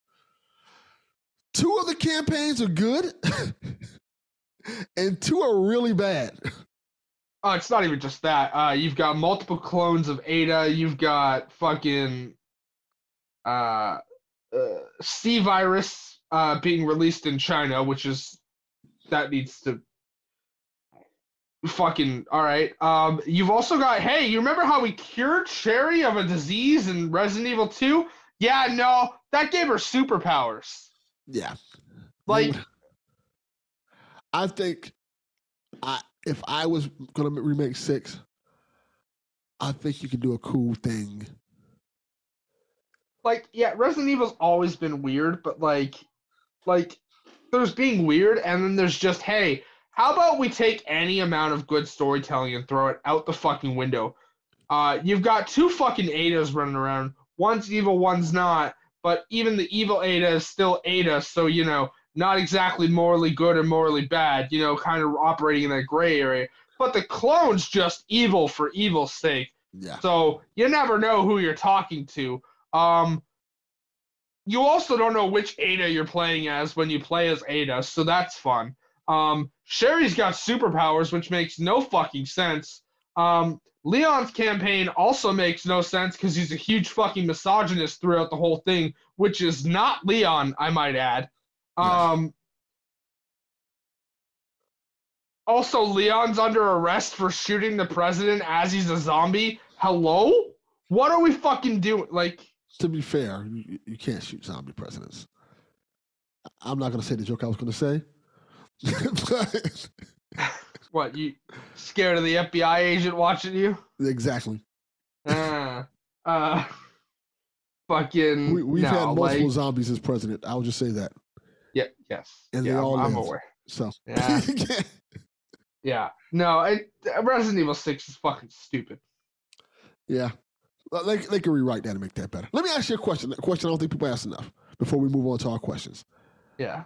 two of the campaigns are good [LAUGHS] and two are really bad. Oh, it's not even just that. Uh, you've got multiple clones of Ada. You've got fucking uh, uh, C virus uh, being released in China, which is that needs to fucking all right. Um, you've also got hey, you remember how we cured Sherry of a disease in Resident Evil 2? Yeah, no, that gave her superpowers. Yeah. Like, I think I if I was gonna remake six, I think you could do a cool thing. like yeah, Resident Evil's always been weird, but like, like there's being weird, and then there's just hey, how about we take any amount of good storytelling and throw it out the fucking window? Uh, you've got two fucking Adas running around. One's evil, one's not. But even the evil Ada is still Ada, so you know, not exactly morally good or morally bad. You know, kind of operating in that gray area. But the clone's just evil for evil's sake. Yeah. So you never know who you're talking to. Um, you also don't know which Ada you're playing as when you play as Ada, so that's fun. Um, Sherry's got superpowers, which makes no fucking sense. Um, Leon's campaign also makes no sense because he's a huge fucking misogynist throughout the whole thing, which is not Leon, I might add. Um, also, Leon's under arrest for shooting the president as he's a zombie. Hello? What are we fucking doing? Like, To be fair, you, you can't shoot zombie presidents. I'm not gonna say the joke I was gonna say. [LAUGHS] but what, you scared of the FBI agent watching you? exactly. uh, uh, fucking. We, we've no, had multiple like- zombies as president. I'll just say that. yeah, yes. And they all I'm, live. aware. So Yeah. [LAUGHS] Yeah. No, it, Resident Evil 6 is fucking stupid. yeah. They, they can rewrite that and make that better. Let me ask you a question. A question I don't think people ask enough before we move on to our questions. Yeah.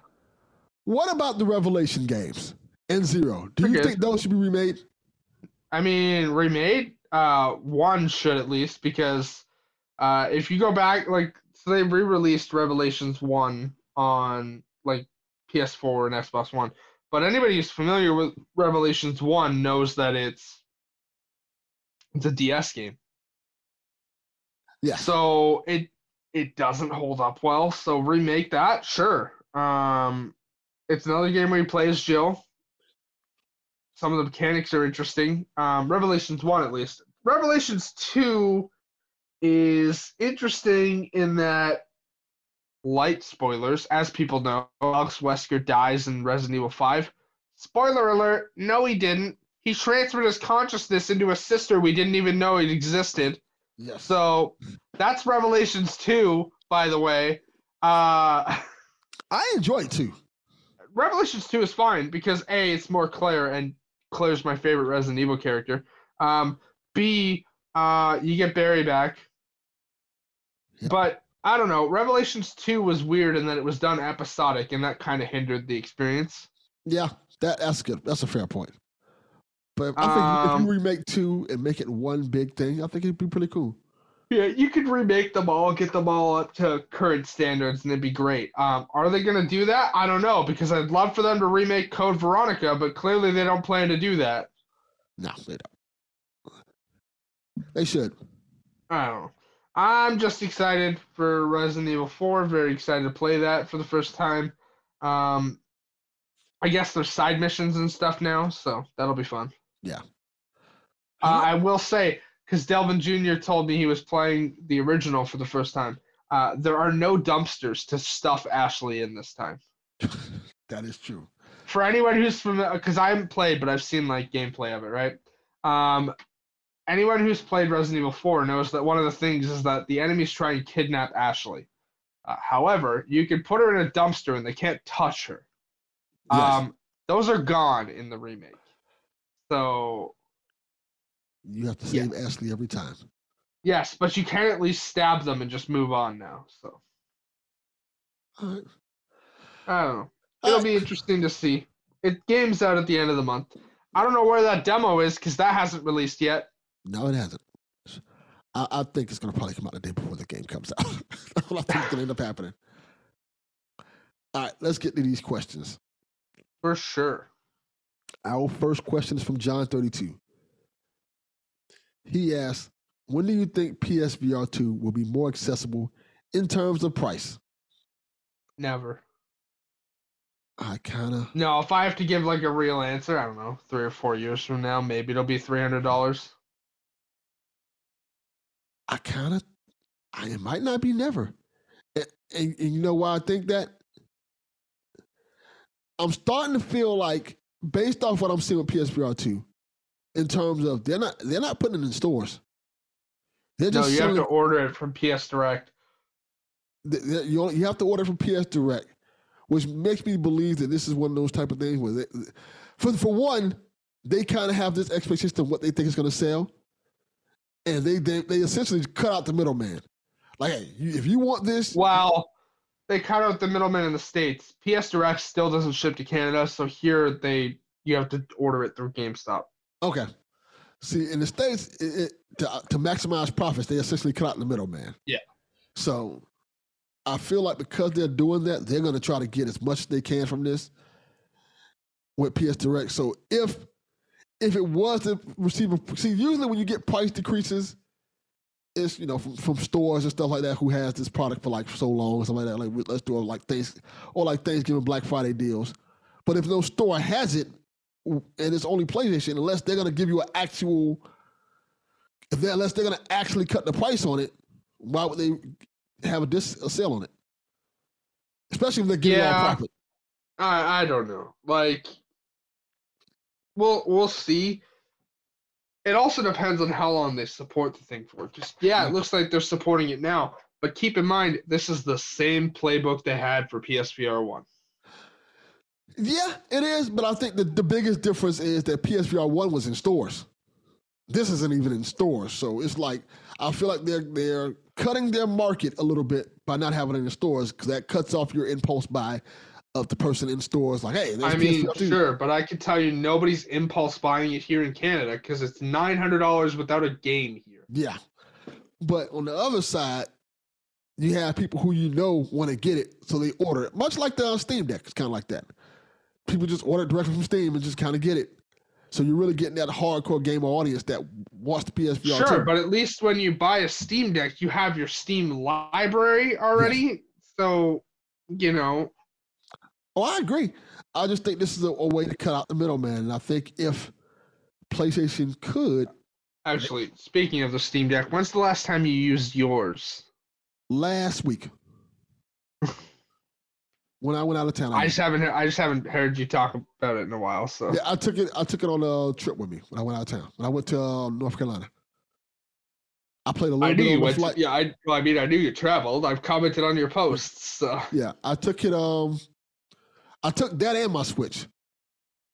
What about the Revelation games and Zero? Do you think those should be remade? I mean, remade, uh, one should at least, because uh, if you go back, like, so they re released Revelations 1 on, like, PS4 and Xbox One. But anybody who's familiar with Revelations 1 knows that it's it's a DS game. Yeah. So it it doesn't hold up well. So remake that, sure. Um, it's another game where you play as Jill. Some of the mechanics are interesting. Um, Revelations one at least. Revelations two is interesting in that light spoilers, as people know, Alex Wesker dies in Resident Evil five. Spoiler alert: No, he didn't. He transferred his consciousness into a sister we didn't even know it existed. yes. So that's Revelations 2, by the way. Uh, I enjoy it too. Revelations 2 is fine because A, it's more Claire, and Claire's my favorite Resident Evil character. Um, B, uh, you get Barry back. But I don't know. Revelations 2 was weird in that it was done episodic, and that kind of hindered the experience. Yeah, that that's good. That's a fair point. But I think if Um, you remake two and make it one big thing, I think it'd be pretty cool. Yeah, you could remake them all, get them all up to current standards, and it'd be great. Um, are they going to do that? I don't know because I'd love for them to remake Code Veronica, but clearly they don't plan to do that. No, they don't. They should. I don't know. I'm just excited for Resident Evil 4. Very excited to play that for the first time. Um, I guess there's side missions and stuff now, so that'll be fun. Yeah. Uh, I will say, because Delvin Jr. told me he was playing the original for the first time, uh, there are no dumpsters to stuff Ashley in this time. [LAUGHS] that is true. For anyone who's familiar, because I haven't played, but I've seen like gameplay of it, right? Um, anyone who's played Resident Evil 4 knows that one of the things is that the enemies try and kidnap Ashley. Uh, however, you can put her in a dumpster and they can't touch her. Yes. Um, those are gone in the remake. So you have to save Ashley every time. yes, but you can at least stab them and just move on now. So All right. I oh, don't know. It'll be ah. interesting to see. It game's out at the end of the month. I don't know where that demo is because that hasn't released yet. No, it hasn't. I, I think it's going to probably come out the day before the game comes out. [LAUGHS] That's what I think going to end up happening. All right, let's get to these questions. For sure. Our first question is from John32. He asks, when do you think PSVR 2 will be more accessible in terms of price? Never. I kind of. No, if I have to give like a real answer, I don't know, three or four years from now, maybe it'll be three hundred dollars. I kind of. It might not be never. And, and, and you know why I think that? I'm starting to feel like, based off what I'm seeing with PSVR two, in terms of they're not they're not putting it in stores. They're No, just you have to order it from PS Direct. th- th- you, you have to order from PS Direct, which makes me believe that this is one of those type of things where, they, for for one, they kind of have this expectation of what they think is going to sell, and they, they they essentially cut out the middleman. Like, hey, you, if you want this, Well, they cut out the middleman in the states. PS Direct still doesn't ship to Canada, so here they you have to order it through GameStop. Okay. See, in the states, it, it, to to maximize profits, they essentially cut out the middleman. Yeah. So, I feel like because they're doing that, they're going to try to get as much as they can from this with PS Direct. So if if it was to receive a see, usually when you get price decreases, it's you know from, from stores and stuff like that who has this product for like so long or something like that. Like let's do it like things or like Thanksgiving Black Friday deals. But if no store has it and it's only PlayStation, unless they're gonna give you an actual, if they're, unless they're gonna actually cut the price on it, why would they have a, dis, a sale on it? Especially if they're giving Yeah. all profit. I I don't know. Like we'll we'll see. It also depends on how long they support the thing for. Just yeah, Yeah. it looks like they're supporting it now. But keep in mind, this is the same playbook they had for PSVR one. Yeah, it is, but I think the, the biggest difference is that PSVR one was in stores. This isn't even in stores, so it's like I feel like they're they're cutting their market a little bit by not having it in stores because that cuts off your impulse buy of the person in stores. Like, hey, there's I mean, PSVR 2. sure, but I can tell you nobody's impulse buying it here in Canada because it's nine hundred dollars without a game here. Yeah, but on the other side, you have people who you know want to get it, so they order it. Much like the uh, Steam Deck, it's kind of like that. People just order it directly from Steam and just kind of get it. So you're really getting that hardcore gamer audience that wants the PSVR. Sure, too. but at least when you buy a Steam Deck, you have your Steam library already. So, you know, Oh, I agree. I just think this is a, a way to cut out the middleman. And I think if PlayStation could actually, speaking of the Steam Deck, when's the last time you used yours? last week when I went out of town, I, I just haven't. I just haven't heard you talk about it in a while. So yeah, I took it. I took it on a trip with me when I went out of town. When I went to um, North Carolina, I played a I little knew bit you on the to- yeah, I. Well, I mean, I knew you traveled. I've commented on your posts. So Yeah, I took it. Um, I took that and my Switch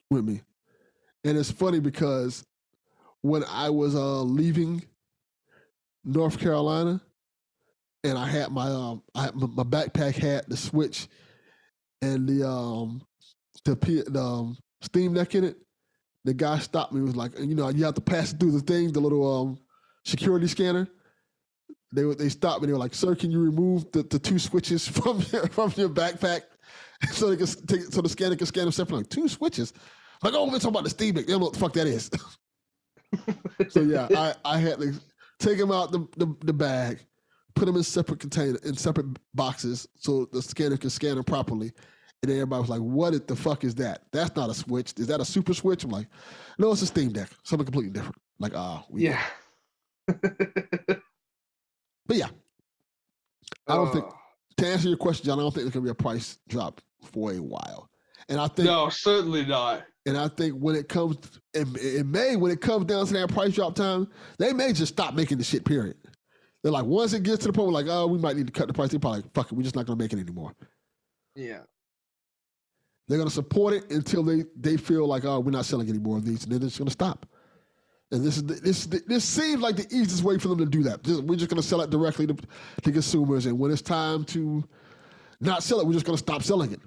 with me, and it's funny because when I was uh leaving North Carolina, and I had my um, I had, my my backpack had the Switch and the um the P, the um, Steam Deck in it. The guy stopped me. Was like, you know, you have to pass through the thing, the little um security scanner. They they stopped me. They were like, "Sir, can you remove the, the two switches [LAUGHS] from your from your backpack [LAUGHS] so they can take so the scanner can scan them separately?" Like two switches. Like, oh, we're talking about the Steam Deck. They don't know what the fuck that is. [LAUGHS] so yeah, I, I had to take them out the, the, the bag, put them in separate container in separate boxes so the scanner can scan them properly. And everybody was like, "What the fuck is that? That's not a switch. Is that a super switch?" I'm like, "No, it's a Steam Deck. Something completely different." Like, ah, we yeah. [LAUGHS] But yeah, I don't think Uh, to answer your question, John, I don't think there's gonna be a price drop for a while. And I think, no, certainly not. and I think when it comes, in, in May, when it comes down to that price drop time, they may just stop making the shit. Period. They're like, once it gets to the point where like, oh, we might need to cut the price. They're probably like, fuck it, we're just not gonna make it anymore. Yeah. They're gonna support it until they they feel like, oh, we're not selling any more of these, and then it's gonna stop. And this is the, this this seems like the easiest way for them to do that. We're just gonna sell it directly to, to consumers, and when it's time to not sell it, we're just gonna stop selling it.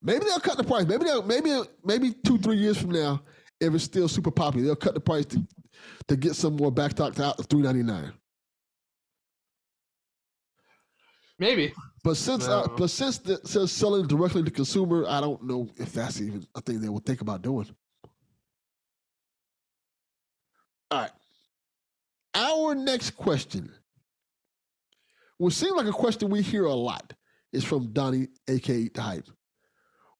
Maybe they'll cut the price. Maybe they'll maybe maybe two three years from now, if it's still super popular, they'll cut the price to to get some more backstock to out to three ninety nine. Maybe. But since uh, No. but since the, since selling directly to consumer, I don't know if that's even a thing they would think about doing. All right. Our next question, which seems like a question we hear a lot, is from Donnie, aka the Hype.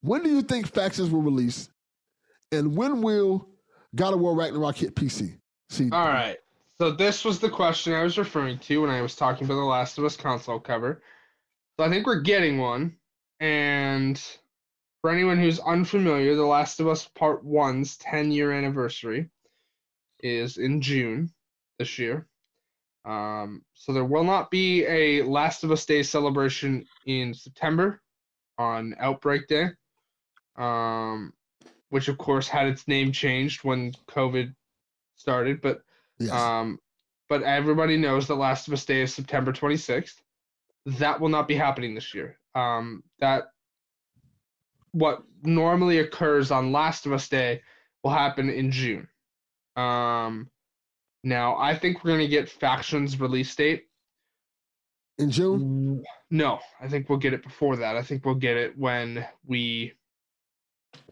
When do you think factions will release? And when will God of War Ragnarok hit PC? See, All right. So this was the question I was referring to when I was talking about the Last of Us console cover. So I think we're getting one. And for anyone who's unfamiliar, The Last of Us Part 1's 10 year anniversary is in June this year. Um, so there will not be a Last of Us Day celebration in September on Outbreak Day, um, which of course had its name changed when COVID started. But yes. um, but everybody knows that Last of Us Day is September 26th. That will not be happening this year. Um, that what normally occurs on Last of Us Day will happen in June. Um, now I think we're gonna get Factions release date. in June? No, I think we'll get it before that. I think we'll get it when we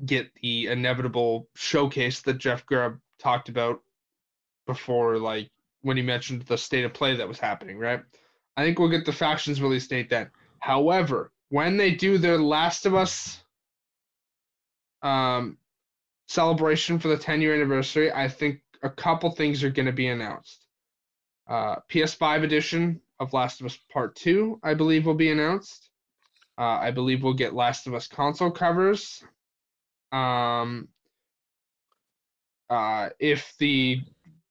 get the inevitable showcase that Jeff Grubb talked about before, like when he mentioned the state of play that was happening, right? I think we'll get the factions release date then. However, when they do their Last of Us um, celebration for the 10 year anniversary, I think a couple things are going to be announced. Uh, PS5 edition of Last of Us Part 2, I believe, will be announced. Uh, I believe we'll get Last of Us console covers. Um, uh, if the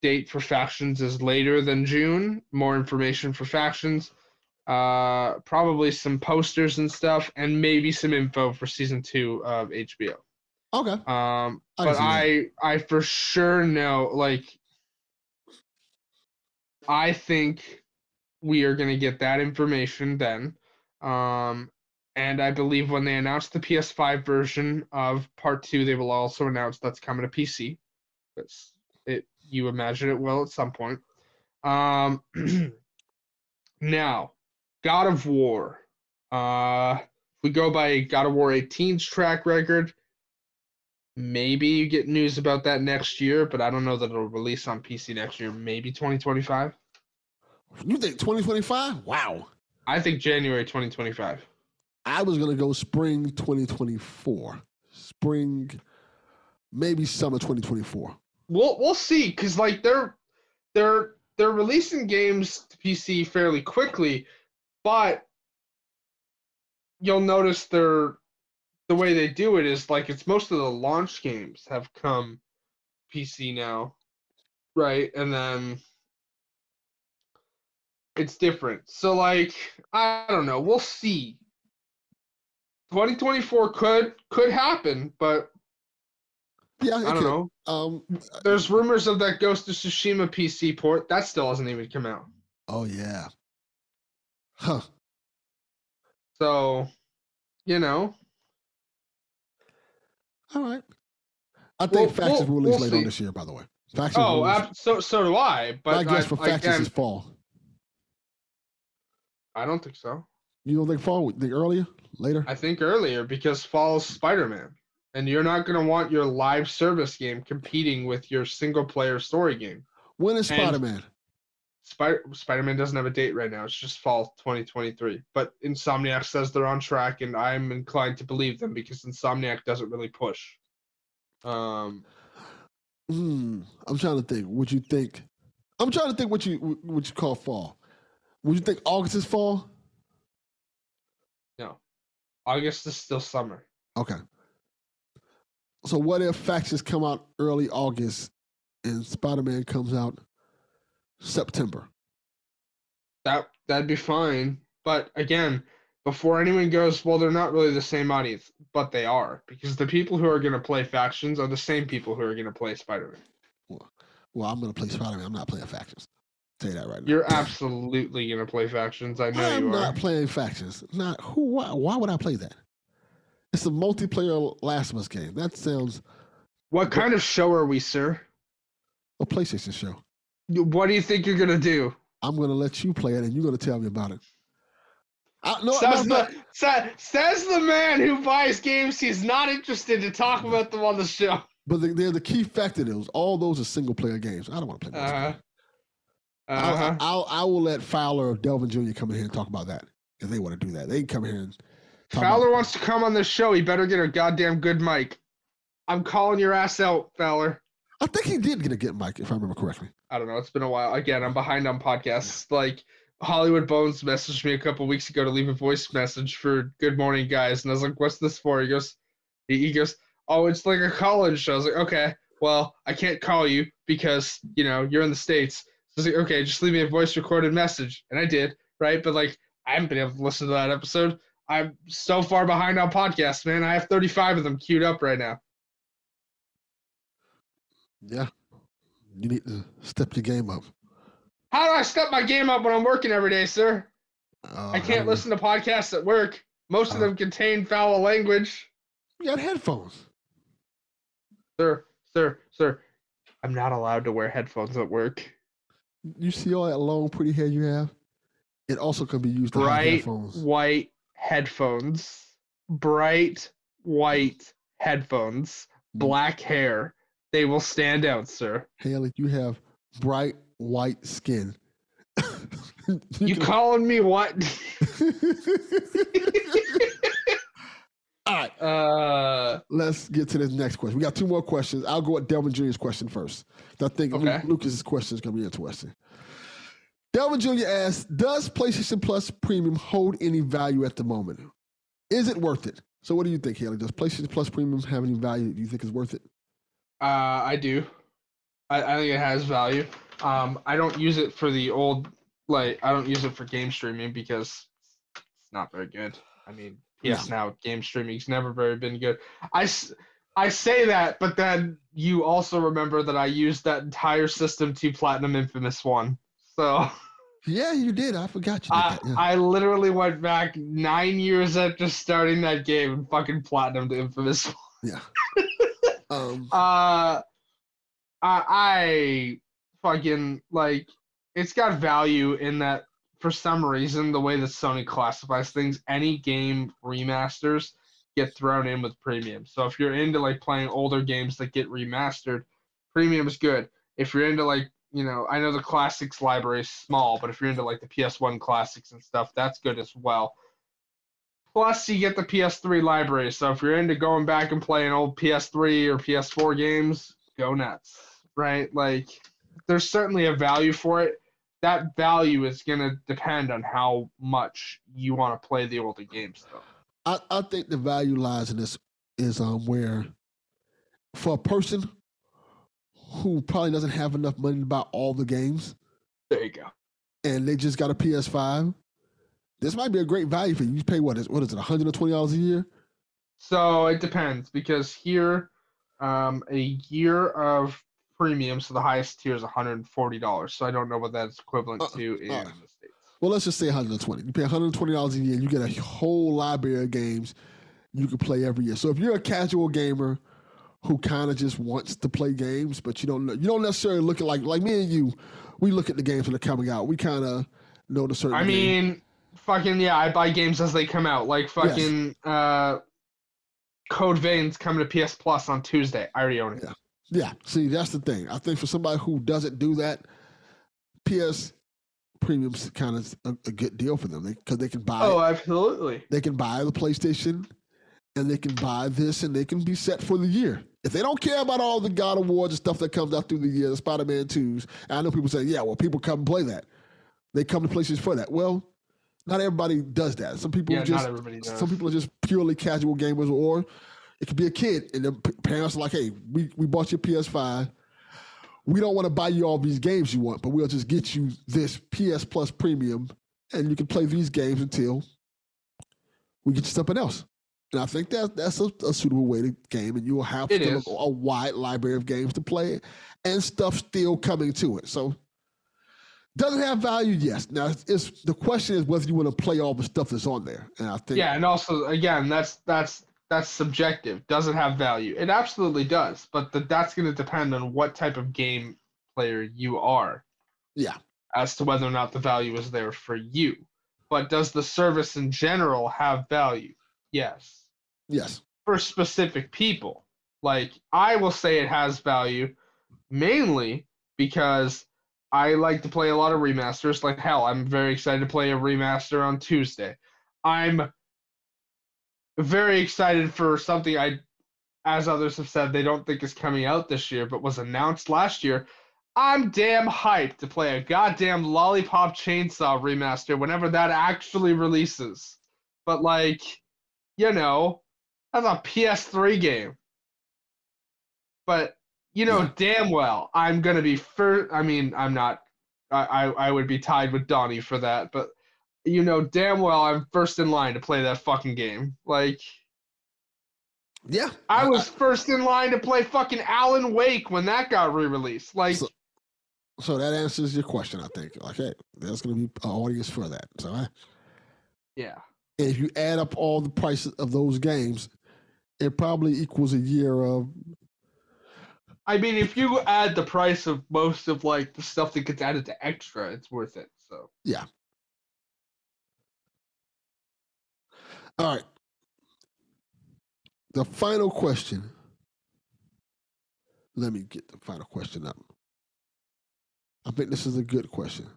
date for factions is later than June, more information for factions. Uh, probably some posters and stuff, and maybe some info for season two of HBO. Okay. Um, I but that. I I for sure know like I think we are gonna get that information then. Um, and I believe when they announce the PS5 version of Part Two, they will also announce that's coming to PC. That's it. You imagine it will at some point. Um, [CLEARS THROAT] now, God of War. Uh, if we go by God of War 18's track record, maybe you get news about that next year, but I don't know that it'll release on PC next year. Maybe 2025. You think 2025? Wow. I think January 2025. I was gonna go spring 2024. Spring, maybe summer 2024. We'll we'll see, cause like they're they're they're releasing games to PC fairly quickly, but you'll notice they're the way they do it is like it's most of the launch games have come PC now, right? And then it's different. So like I don't know, we'll see. 2024 could could happen, but Yeah, I don't could. know. Um. There's rumors of that Ghost of Tsushima PC port. That still hasn't even come out. Oh yeah. Huh. So, you know, All right. I think Well, factions we'll- will release we'll later on this year. By the way, factions. oh, will ab- so so do I. But I guess for I, factions again, is fall. I don't think so. You don't think fall? Think earlier, later? I think earlier because fall's Spider-Man, and you're not gonna want your live service game competing with your single-player story game. when is Spider Man? Spider Spider-Man doesn't have a date right now. It's just fall 2023. But Insomniac says they're on track, and I'm inclined to believe them because Insomniac doesn't really push. Um, Hmm. I'm trying to think. Would you think? I'm trying to think what you what you call fall. Would you think August is fall? no, August is still summer. Okay. So what if factions come out early August and Spider Man comes out September? That that'd be fine. But again, before anyone goes, well, they're not really the same audience, but they are because the people who are going to play factions are the same people who are going to play Spider-Man. Well, I'm gonna play Spider Man. I'm not playing factions. Tell you that right now. You're absolutely going to play factions. I know I'm you are. not playing factions. Not who? Why, why would I play that? It's a multiplayer Last of game. That sounds What kind of show are we, sir? a PlayStation show. What do you think you're going to do? I'm gonna let you play it, and you're gonna tell me about it. I, no, says, of the, sa- says the man who buys games he's not interested to talk about them on the show. But the, they're the key factor. Those all those are single player games. I don't want to play. Uh-huh. Uh-huh. I'll, I'll I will let Fowler or Delvin Jr. come in here and talk about that if they want to do that. They can come here and Fowler wants to come on this show. He better get a goddamn good mic. I'm calling your ass out, Fowler. I think he did get a good mic, if I remember correctly. I don't know. It's been a while. Again, I'm behind on podcasts. Like Hollywood Bones messaged me a couple weeks ago to leave a voice message for Good Morning Guys, and I was like, "What's this for?" He goes, he, goes, "Oh, it's like a call-in show." I was like, "Okay, well, I can't call you because you know you're in the states." So I was like, "Okay, just leave me a voice recorded message," and I did, right? But like, I haven't been able to listen to that episode. I'm so far behind on podcasts, man. I have 35 of them queued up right now. Yeah. You need to step your game up. How do I step my game up when I'm working every day, sir? Uh, I can't listen to podcasts at work. Most of Uh. them contain foul language. You got headphones. Sir, sir, sir. I'm not allowed to wear headphones at work. You see all that long, pretty hair you have? It also can be used to Bright headphones. white headphones. Bright white headphones. Black hair. They will stand out, sir. Haley, you have bright white skin. [LAUGHS] You can- calling me what? [LAUGHS] all right, uh let's get to this next question. We got two more questions. I'll go with Delvin Jr.'s question first. I think Okay. Lucas's question is going to be interesting. Delvin Jr. asks, "Does PlayStation Plus Premium hold any value at the moment? Is it worth it?" So, what do you think, Haley? Does PlayStation Plus Premium have any value? Do you think it's worth it? Uh, I do. I, I think it has value. Um, I don't use it for the old, like, I don't use it for game streaming because it's not very good. I mean, PS Now game streaming's never very been good. I, I say that, but then you also remember that I used that entire system to Platinum Infamous 1. So [LAUGHS] Yeah, you did. I forgot you did I. Yeah. I literally went back nine years after starting that game and fucking Platinum to Infamous [LAUGHS] yeah. um, [LAUGHS] Uh, I, I fucking like it's got value in that for some reason the way that Sony classifies things, any game remasters get thrown in with premium. So if you're into like playing older games that get remastered, premium is good. If you're into like you know, I know the classics library is small, but if you're into like the PS1 classics and stuff, that's good as well. Plus, you get the PS3 library. So if you're into going back and playing old PS3 or PS4 games, go nuts, right? Like, there's certainly a value for it. That value is going to depend on how much you want to play the older games, though. I, I think the value lies in this is um where for a person who probably doesn't have enough money to buy all the games There you go. and they just got a PS5, this might be a great value for you. You pay what is what is it, $120 a year? So it depends because here, um, a year of premium, so the highest tier is $140. So I don't know what that's equivalent Uh, to in uh, the States. Well, let's just say 120. You pay $120 a year you get a whole library of games you can play every year. So if you're a casual gamer who kind of just wants to play games, but you don't know, you don't necessarily look at like like me and you, we look at the games when they're coming out. We kind of know the certain. I game. mean, fucking yeah, I buy games as they come out. Like fucking uh, Code Vein's coming to PS Plus on Tuesday. I already own it. Yeah. Yeah, see, that's the thing. I think for somebody who doesn't do that, PS Premium's kind of a, a good deal for them because they, can buy Oh, absolutely. they can buy the PlayStation and they can buy this and they can be set for the year. If they don't care about all the God of Wars and stuff that comes out through the year, the Spider Man 2s, I know people say, yeah, well, people come and play that. They come to places for that. Well, not everybody does that. Some people Yeah, just not everybody does. some people are just purely casual gamers, or it could be a kid, and the parents are like, "Hey, we, we bought you a PS5. We don't want to buy you all these games you want, but we'll just get you this PS Plus Premium, and you can play these games until we get you something else." And I think that that's a, a suitable way to game, and you will have a, a wide library of games to play, and stuff still coming to it. So. Doesn't have value, yes. Now, it's, it's the question is whether you want to play all the stuff that's on there, and I think Yeah, and also again, that's that's that's subjective. Does it have value? It absolutely does, but the, that's going to depend on what type of game player you are. Yeah. As to whether or not the value is there for you. But does the service in general have value? Yes. Yes, For specific people. Like I will say it has value mainly because I like to play a lot of remasters. Like hell, I'm very excited to play a remaster on Tuesday. I'm very excited for something I, as others have said, they don't think is coming out this year, but was announced last year. I'm damn hyped to play a goddamn Lollipop Chainsaw remaster whenever that actually releases. But like, you know, that's a PS3 game. But you know damn well I'm gonna be first. I mean, I'm not. I, I I would be tied with Donnie for that, but you know damn well I'm first in line to play that fucking game. Like Yeah, I was first in line to play fucking Alan Wake when that got re-released. Like So- So that answers your question, I think. Like, hey, there's going to be an audience for that. So, I, yeah. and if you add up all the prices of those games, it probably equals a year of. I mean, if you add the price of most of like the stuff that gets added to extra, it's worth it. So yeah. All right. The final question. Let me get the final question up. I think this is a good question.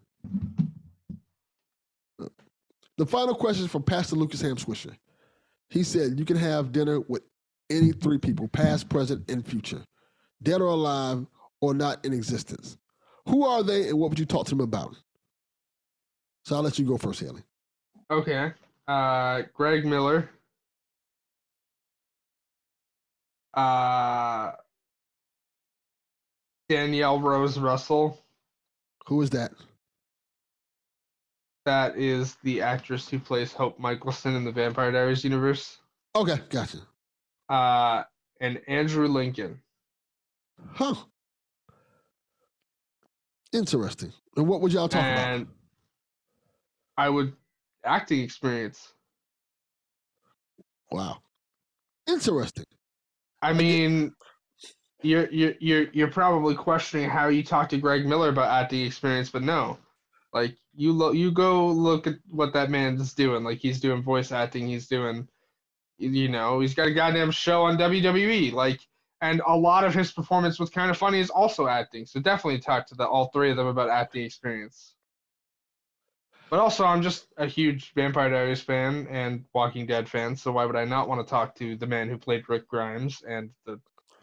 The final question is from Pastor Lucas Ham Swisher. He said, You can have dinner with any three people, past, present, and future, dead or alive or not in existence. Who are they and what would you talk to them about? So I'll let you go first, Haley. okay, uh, Greg Miller, uh, Danielle Rose Russell. Who is that? That is the actress who plays Hope Mikaelson in the Vampire Diaries universe. Okay, gotcha. Uh, and Andrew Lincoln. Huh. Interesting. And what would y'all talk about? I would acting experience. Wow. Interesting. I mean, you're you're you're you're probably questioning how you talk to Greg Miller about acting experience, but no, like you lo- you go look at what that man's doing. Like he's doing voice acting. He's doing, you know, he's got a goddamn show on WWE. Like, and a lot of his performance was Kinda Funny is also acting. So definitely talk to the all three of them about acting experience. But also, I'm just a huge Vampire Diaries fan and Walking Dead fan, so why would I not want to talk to the man who played Rick Grimes and the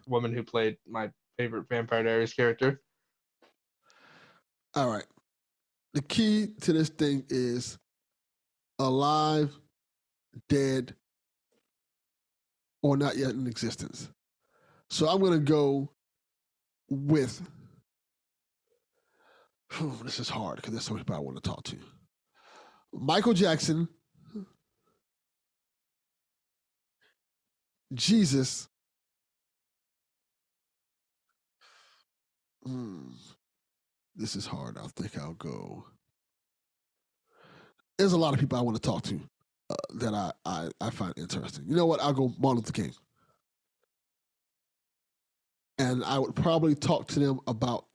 woman who played my favorite Vampire Diaries character? All right. The key to this thing is alive, dead, or not yet in existence. So I'm going to go with. [SIGHS] this is hard because there's so many people I want to talk to. Michael Jackson, Jesus. Hmm. This is hard. I think I'll go. There's a lot of people I want to talk to uh, that I, I, I find interesting. You know what? I'll go Martin Luther King. And I would probably talk to them about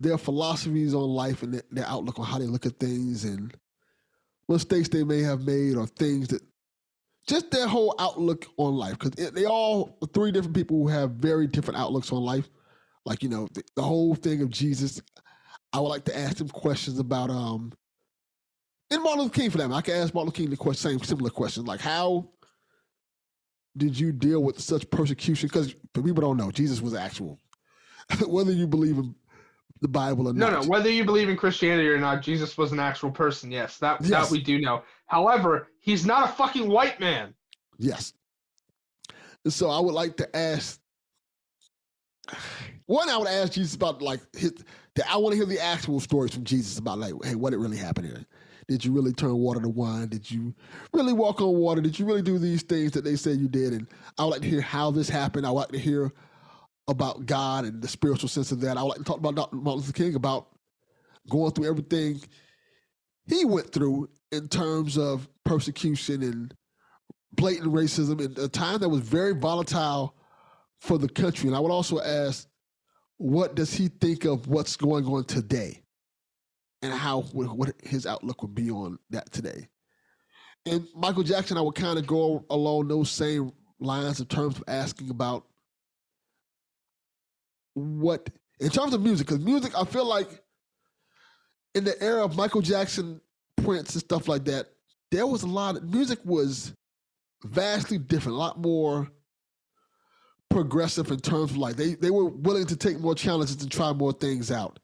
their philosophies on life and their, their outlook on how they look at things and mistakes they may have made or things that just their whole outlook on life. Because they all three different people who have very different outlooks on life. Like, you know, the, the whole thing of Jesus. I would like to ask them questions about um and Martin Luther King for that. I can ask Martin Luther King the question, same similar question, like how did you deal with such persecution? Because people don't know Jesus was actual. [LAUGHS] Whether you believe in the Bible or No, not. No, no. Whether you believe in Christianity or not, Jesus was an actual person. Yes, that Yes. that we do know. However, he's not a fucking white man. Yes. And so I would like to ask one, I would ask Jesus about like his the, I want to hear the actual stories from Jesus about like, hey, what it really happened here. Did you really turn water to wine? Did you really walk on water? Did you really do these things that they said you did? And I would like to hear how this happened. I would like to hear about God and the spiritual sense of that. I would like to talk about Dr. Martin Luther King about going through everything he went through in terms of persecution and blatant racism in a time that was very volatile for the country. And I would also ask, what does he think of what's going on today, and how what his outlook would be on that today? And Michael Jackson, I would kind of go along those same lines in terms of asking about what, in terms of music, because music, I feel like in the era of Michael Jackson, Prince, and stuff like that, there was a lot of music was vastly different, a lot more progressive in terms of like they, they were willing to take more challenges and try more things out.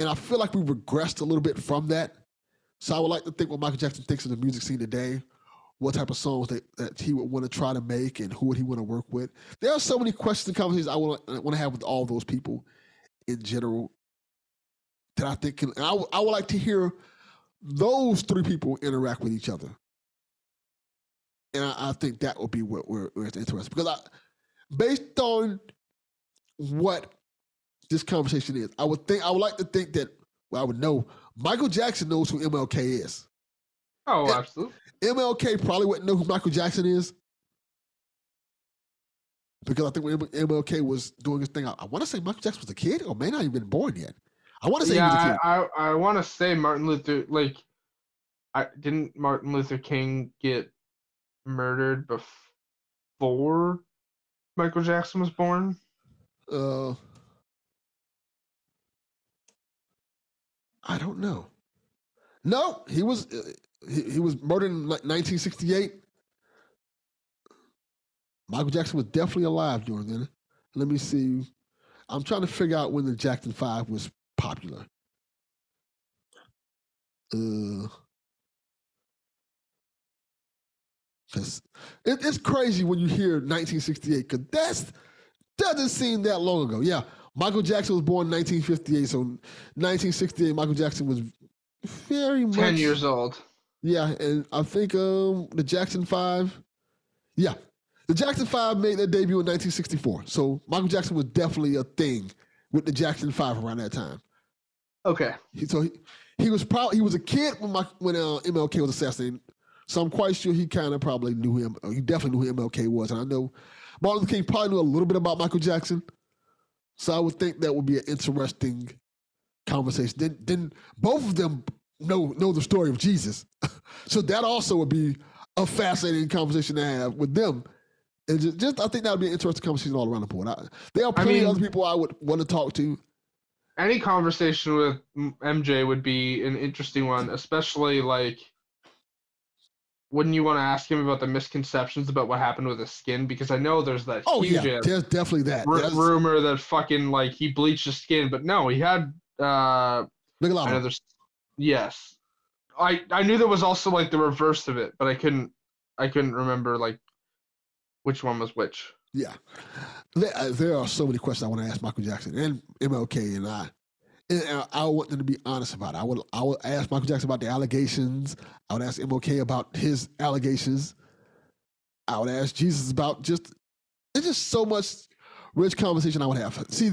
And I feel like we regressed a little bit from that. So I would like to think what Michael Jackson thinks of the music scene today, what type of songs that, that he would want to try to make, and who would he want to work with. There are so many questions and conversations I want to, want to have with all those people in general that I think can, I, w- I would like to hear those three people interact with each other. And I, I think that would be what we're, we're interested because I, based on what this conversation is, I would think I would like to think that well, I would know Michael Jackson knows who MLK is. Oh, absolutely. MLK probably wouldn't know who Michael Jackson is. Because I think when MLK was doing his thing, I, I want to say Michael Jackson was a kid or may not even been born yet. I want to say he was a Yeah, kid. I, I, I want to say Martin Luther like, I didn't Martin Luther King get murdered before Michael Jackson was born. Uh, I don't know. No, he was uh, he, he was murdered in like 1968. Michael Jackson was definitely alive during then. Let me see. I'm trying to figure out when the Jackson Five was popular. Uh, it, it's crazy when you hear 1968 because that's doesn't seem that long ago. Yeah, Michael Jackson was born in 1958, so 1968 Michael Jackson was very much Ten years old. yeah, and I think um the Jackson Five, yeah, the Jackson Five made their debut in 1964. So Michael Jackson was definitely a thing with the Jackson Five around that time. Okay. He, so he, he was probably he was a kid when my, when uh, MLK was assassinated. So I'm quite sure he kind of probably knew him. He definitely knew who MLK was, and I know Martin Luther King probably knew a little bit about Michael Jackson. So I would think that would be an interesting conversation. Then then both of them know know the story of Jesus, [LAUGHS] so that also would be a fascinating conversation to have with them. And just, just I think that would be an interesting conversation all around the board. I, there are plenty mean- of other people I would want to talk to. Any conversation with MJ would be an interesting one, especially like wouldn't you want to ask him about the misconceptions about what happened with his skin? Because I know there's that Oh huge yeah, there's definitely that. There's- rumor that fucking like he bleached his skin, but no, he had uh Big I know yes. I I knew there was also like the reverse of it, but I couldn't I couldn't remember like which one was which. Yeah, there, uh, there are so many questions I want to ask Michael Jackson and MLK, and I, and I, I want them to be honest about it. I would, I would ask Michael Jackson about the allegations. I would ask MLK about his allegations. I would ask Jesus about just. It's just so much rich conversation I would have. See,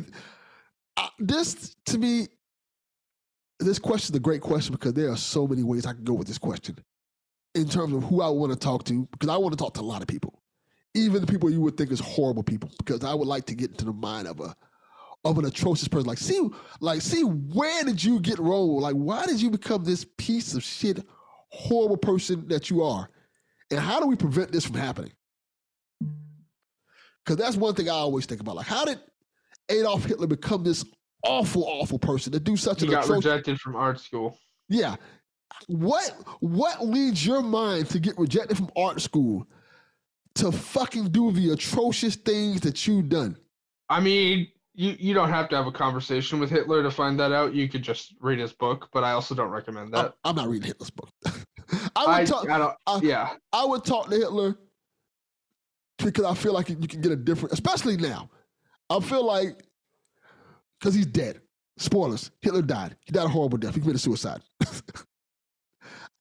uh, this to me, this question is a great question because there are so many ways I can go with this question in terms of who I want to talk to because I want to talk to a lot of people even the people you would think is horrible people, because I would like to get into the mind of a of an atrocious person. Like, see, like, see, where did you get wrong? Like, why did you become this piece of shit, horrible person that you are? And how do we prevent this from happening? Because that's one thing I always think about. Like, how did Adolf Hitler become this awful, awful person to do such He an got atrocious? rejected from art school. Yeah. What what leads your mind to get rejected from art school to fucking do the atrocious things that you've done? I mean, you you don't have to have a conversation with Hitler to find that out. You could just read his book, but I also don't recommend I'm, that. I'm not reading Hitler's book. I [LAUGHS] I, would talk I. I- yeah, I would talk to Hitler because I feel like you can get a different, especially now. I feel like because he's dead. Spoilers: Hitler died. He died a horrible death. He committed suicide. [LAUGHS]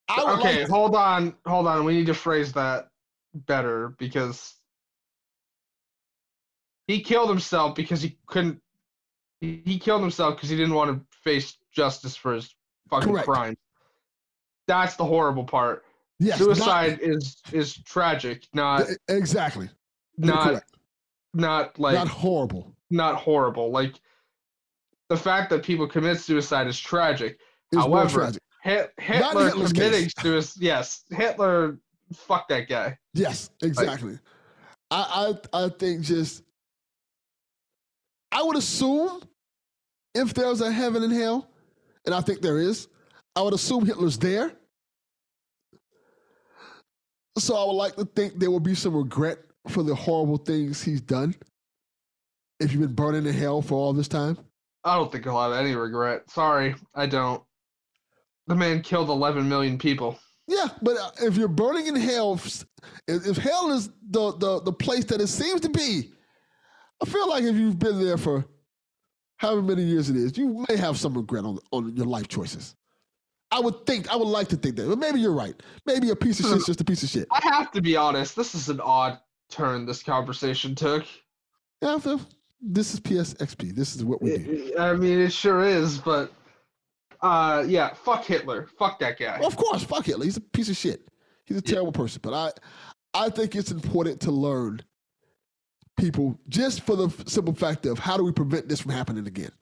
I would okay, like hold on, hold on. We need to phrase that better because he killed himself because he couldn't. He he killed himself because he didn't want to face justice for his fucking Correct. crimes. That's the horrible part. yes, not- Suicide is is tragic, not exactly. Not correct. not like not horrible. not horrible. Like the fact that people commit suicide is tragic. It's However, tragic. Hit, Hitler committing suicide. Yes, Hitler. Fuck that guy. Yes, exactly. I, I I think just I would assume if there's a heaven and hell, and I think there is, I would assume Hitler's there. So I would like to think there will be some regret for the horrible things he's done. If you've been burning in hell for all this time. I don't think he'll have any regret. Sorry, I don't. The man killed 11 million people. Yeah, but uh, if you're burning in hell, if, if hell is the, the the place that it seems to be, I feel like if you've been there for however many years it is, you may have some regret on on your life choices. I would think, I would like to think that, but maybe you're right. Maybe a piece of shit's just a piece of shit. I have to be honest. This is an odd turn this conversation took. Yeah, this is PSXP. This is what we do. I mean, it sure is, but uh, yeah, fuck Hitler. Fuck that guy. Of course, fuck Hitler. He's a piece of shit. He's a terrible person. But I, I think it's important to learn people just for the simple fact of how do we prevent this from happening again.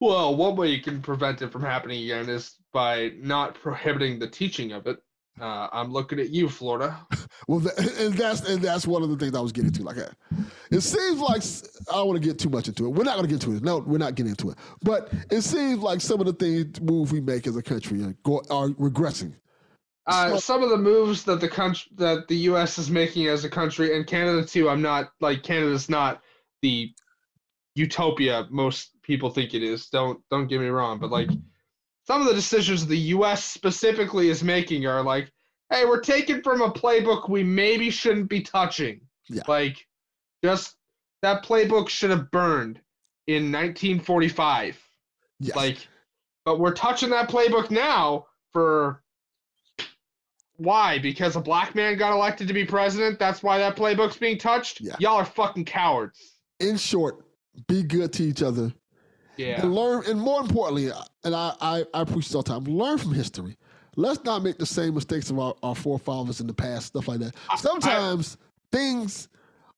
Well, one way you can prevent it from happening again is by not prohibiting the teaching of it. Uh, I'm looking at you, Florida. [LAUGHS] Well, tha- and that's and that's one of the things I was getting to. Like, uh, it seems like I don't want to get too much into it. We're not going to get into it. No, we're not getting into it. But it seems like some of the things moves we make as a country are, are regressing. Uh, some of the moves that the country that the U.S. is making as a country, and Canada too. I'm not like Canada's not the utopia most people think it is. Don't don't get me wrong, but like some of the decisions the U.S. specifically is making are like, hey, we're taking from a playbook we maybe shouldn't be touching. Yeah. Like, just that playbook should have burned in 1945. Yes. Like, but we're touching that playbook now for why? Because a black man got elected to be president. That's why that playbook's being touched. Yeah. Y'all are fucking cowards. in short, be good to each other Yeah. and learn. And more importantly, and I, I, I preach this all the time, learn from history. Let's not make the same mistakes of our, our forefathers in the past, stuff like that. I- Sometimes things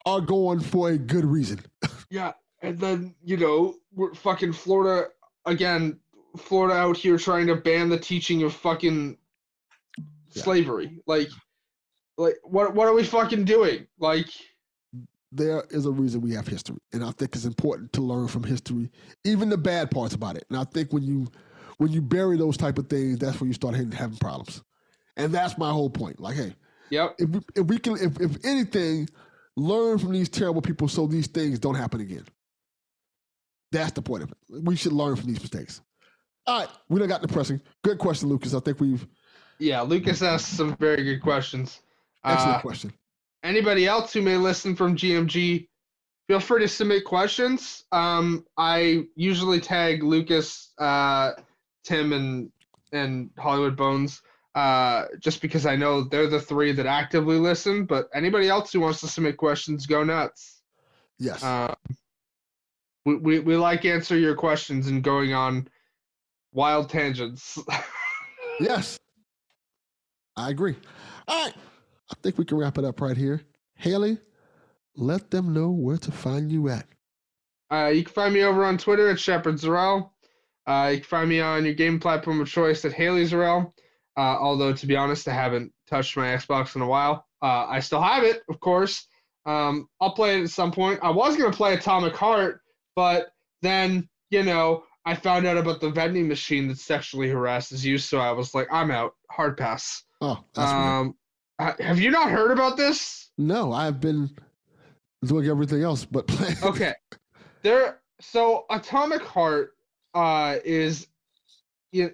are going for a good reason. [LAUGHS] Yeah. And then you know we're fucking Florida again. Florida out here trying to ban the teaching of fucking Yeah. slavery. Like, like what? What are we fucking doing? Like, There is a reason we have history, and I think it's important to learn from history, even the bad parts about it. And I think when you when you bury those type of things, that's when you start having, having problems. And that's my whole point. Like, hey, yep. if we, if we can, if, if anything, learn from these terrible people so these things don't happen again. That's the point of it. We should learn from these mistakes. All right, we done got depressing. Good question, Lucas. I think we've Yeah. Lucas asked some very good questions. excellent Uh, question. anybody else who may listen from GMG, feel free to submit questions. Um, I usually tag Lucas, uh, Tim, and and Hollywood Bones, uh, just because I know they're the three that actively listen. But anybody else who wants to submit questions, go nuts. Yes. Uh, we, we we like answer your questions and going on wild tangents. [LAUGHS] yes. I agree. All right. I think we can wrap it up right here. Haley, let them know where to find you at. Uh, you can find me over on Twitter at Shepard Zarel. Uh, you can find me on your game platform of choice at Haley Zarel. Uh, although, to be honest, I haven't touched my Xbox in a while. Uh, I still have it, of course. Um, I'll play it at some point. I was going to play Atomic Heart, but then, you know, I found out about the vending machine that sexually harasses you, so I was like, I'm out. Hard pass. Oh. Um, ha- have you not heard about this? No, I've been doing everything else but playing. okay there so atomic heart uh is you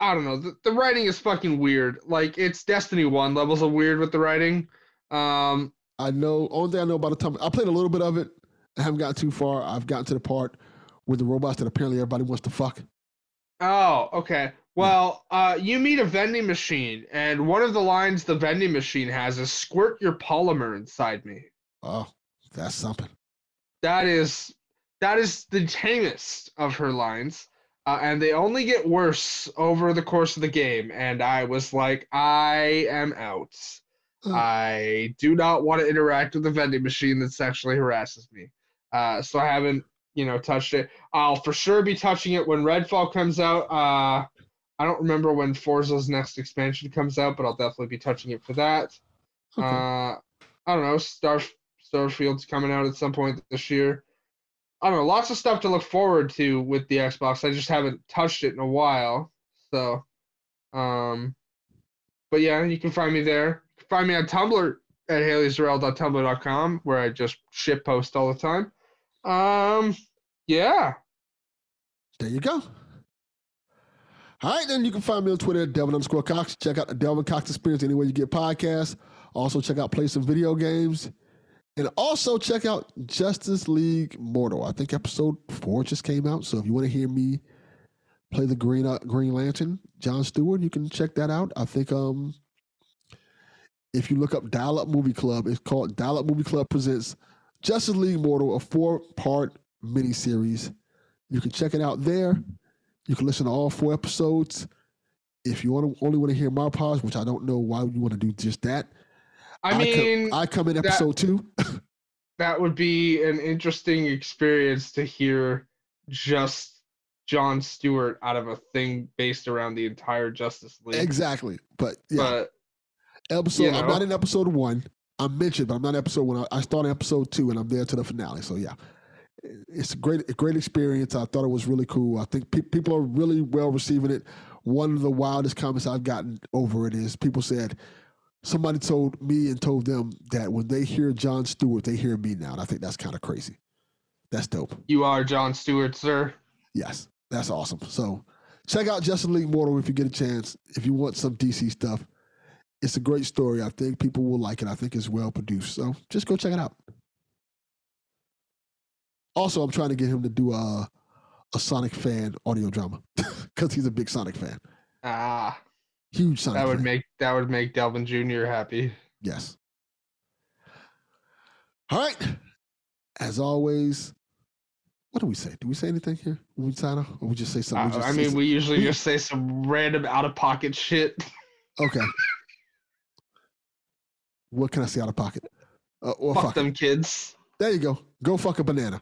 i don't know the, the writing is fucking weird like it's destiny 1 levels of weird with the writing um I know. Only thing I know about Atomic, I played a little bit of it. I haven't gotten too far. I've gotten to the part with the robots that apparently everybody wants to fuck. oh okay well uh you meet a vending machine and one of the lines the vending machine has is squirt your polymer inside me Oh, that's something. that is that is the tamest of her lines uh, and they only get worse over the course of the game and i was like i am out Oh. i do not want to interact with a vending machine that sexually harasses me uh, so i haven't you know touched it i'll for sure be touching it when redfall comes out uh, i don't remember when forza's next expansion comes out but i'll definitely be touching it for that Okay. uh, I don't know. Star Starfield's coming out at some point this year. I don't know. Lots of stuff to look forward to with the Xbox. I just haven't touched it in a while. So, um, but yeah, you can find me there. find me on Tumblr at haleysrael.tumblr.com where I just shit post all the time. Um, yeah. There you go. All right, then you can find me on Twitter at Delvin underscore Cox. Check out the Delvin Cox Experience anywhere you get podcasts. Also, check out Play Some Video Games. And also check out Justice League Mortal. I think episode four just came out. So if you want to hear me play the Green uh, Green Lantern, John Stewart, you can check that out. I think um if you look up Dial Up Movie Club, it's called Dial Up Movie Club presents Justice League Mortal, a four part miniseries. You can check it out there. You can listen to all four episodes. If you want to only want to hear my pause, which I don't know why you want to do just that, I mean, come, I come in episode that, two. [LAUGHS] that would be an interesting experience to hear just John Stewart out of a thing based around the entire Justice League. Exactly, but yeah, but episode. you know. I'm not in episode one. I'm mentioned, but I'm not in episode one. I, I started episode two, and I'm there to the finale. So yeah, it's a great, a great experience. I thought it was really cool. I think pe- people are really well receiving it. One of the wildest comments I've gotten over it is people said somebody told me and told them that when they hear John Stewart, they hear me now. And I think that's kind of crazy. That's dope. you are John Stewart, sir. Yes, that's awesome. So check out Justice League Mortal if you get a chance. If you want some DC stuff, it's a great story. I think people will like it. I think it's well produced. So just go check it out. Also, I'm trying to get him to do a a Sonic fan audio drama [LAUGHS] because he's a big Sonic fan. Ah, Huge Sonic. that would fan. make that would make Delvin Jr. happy. Yes. All right. As always, what do we say? Do we say anything here when we sign off? Or we just say something? Uh, just I say mean, some- we usually [LAUGHS] just say some random out of pocket shit. Okay. [LAUGHS] what can I say out of pocket? Uh, or Fuck fuck, it. them kids. There you go. Go fuck a banana.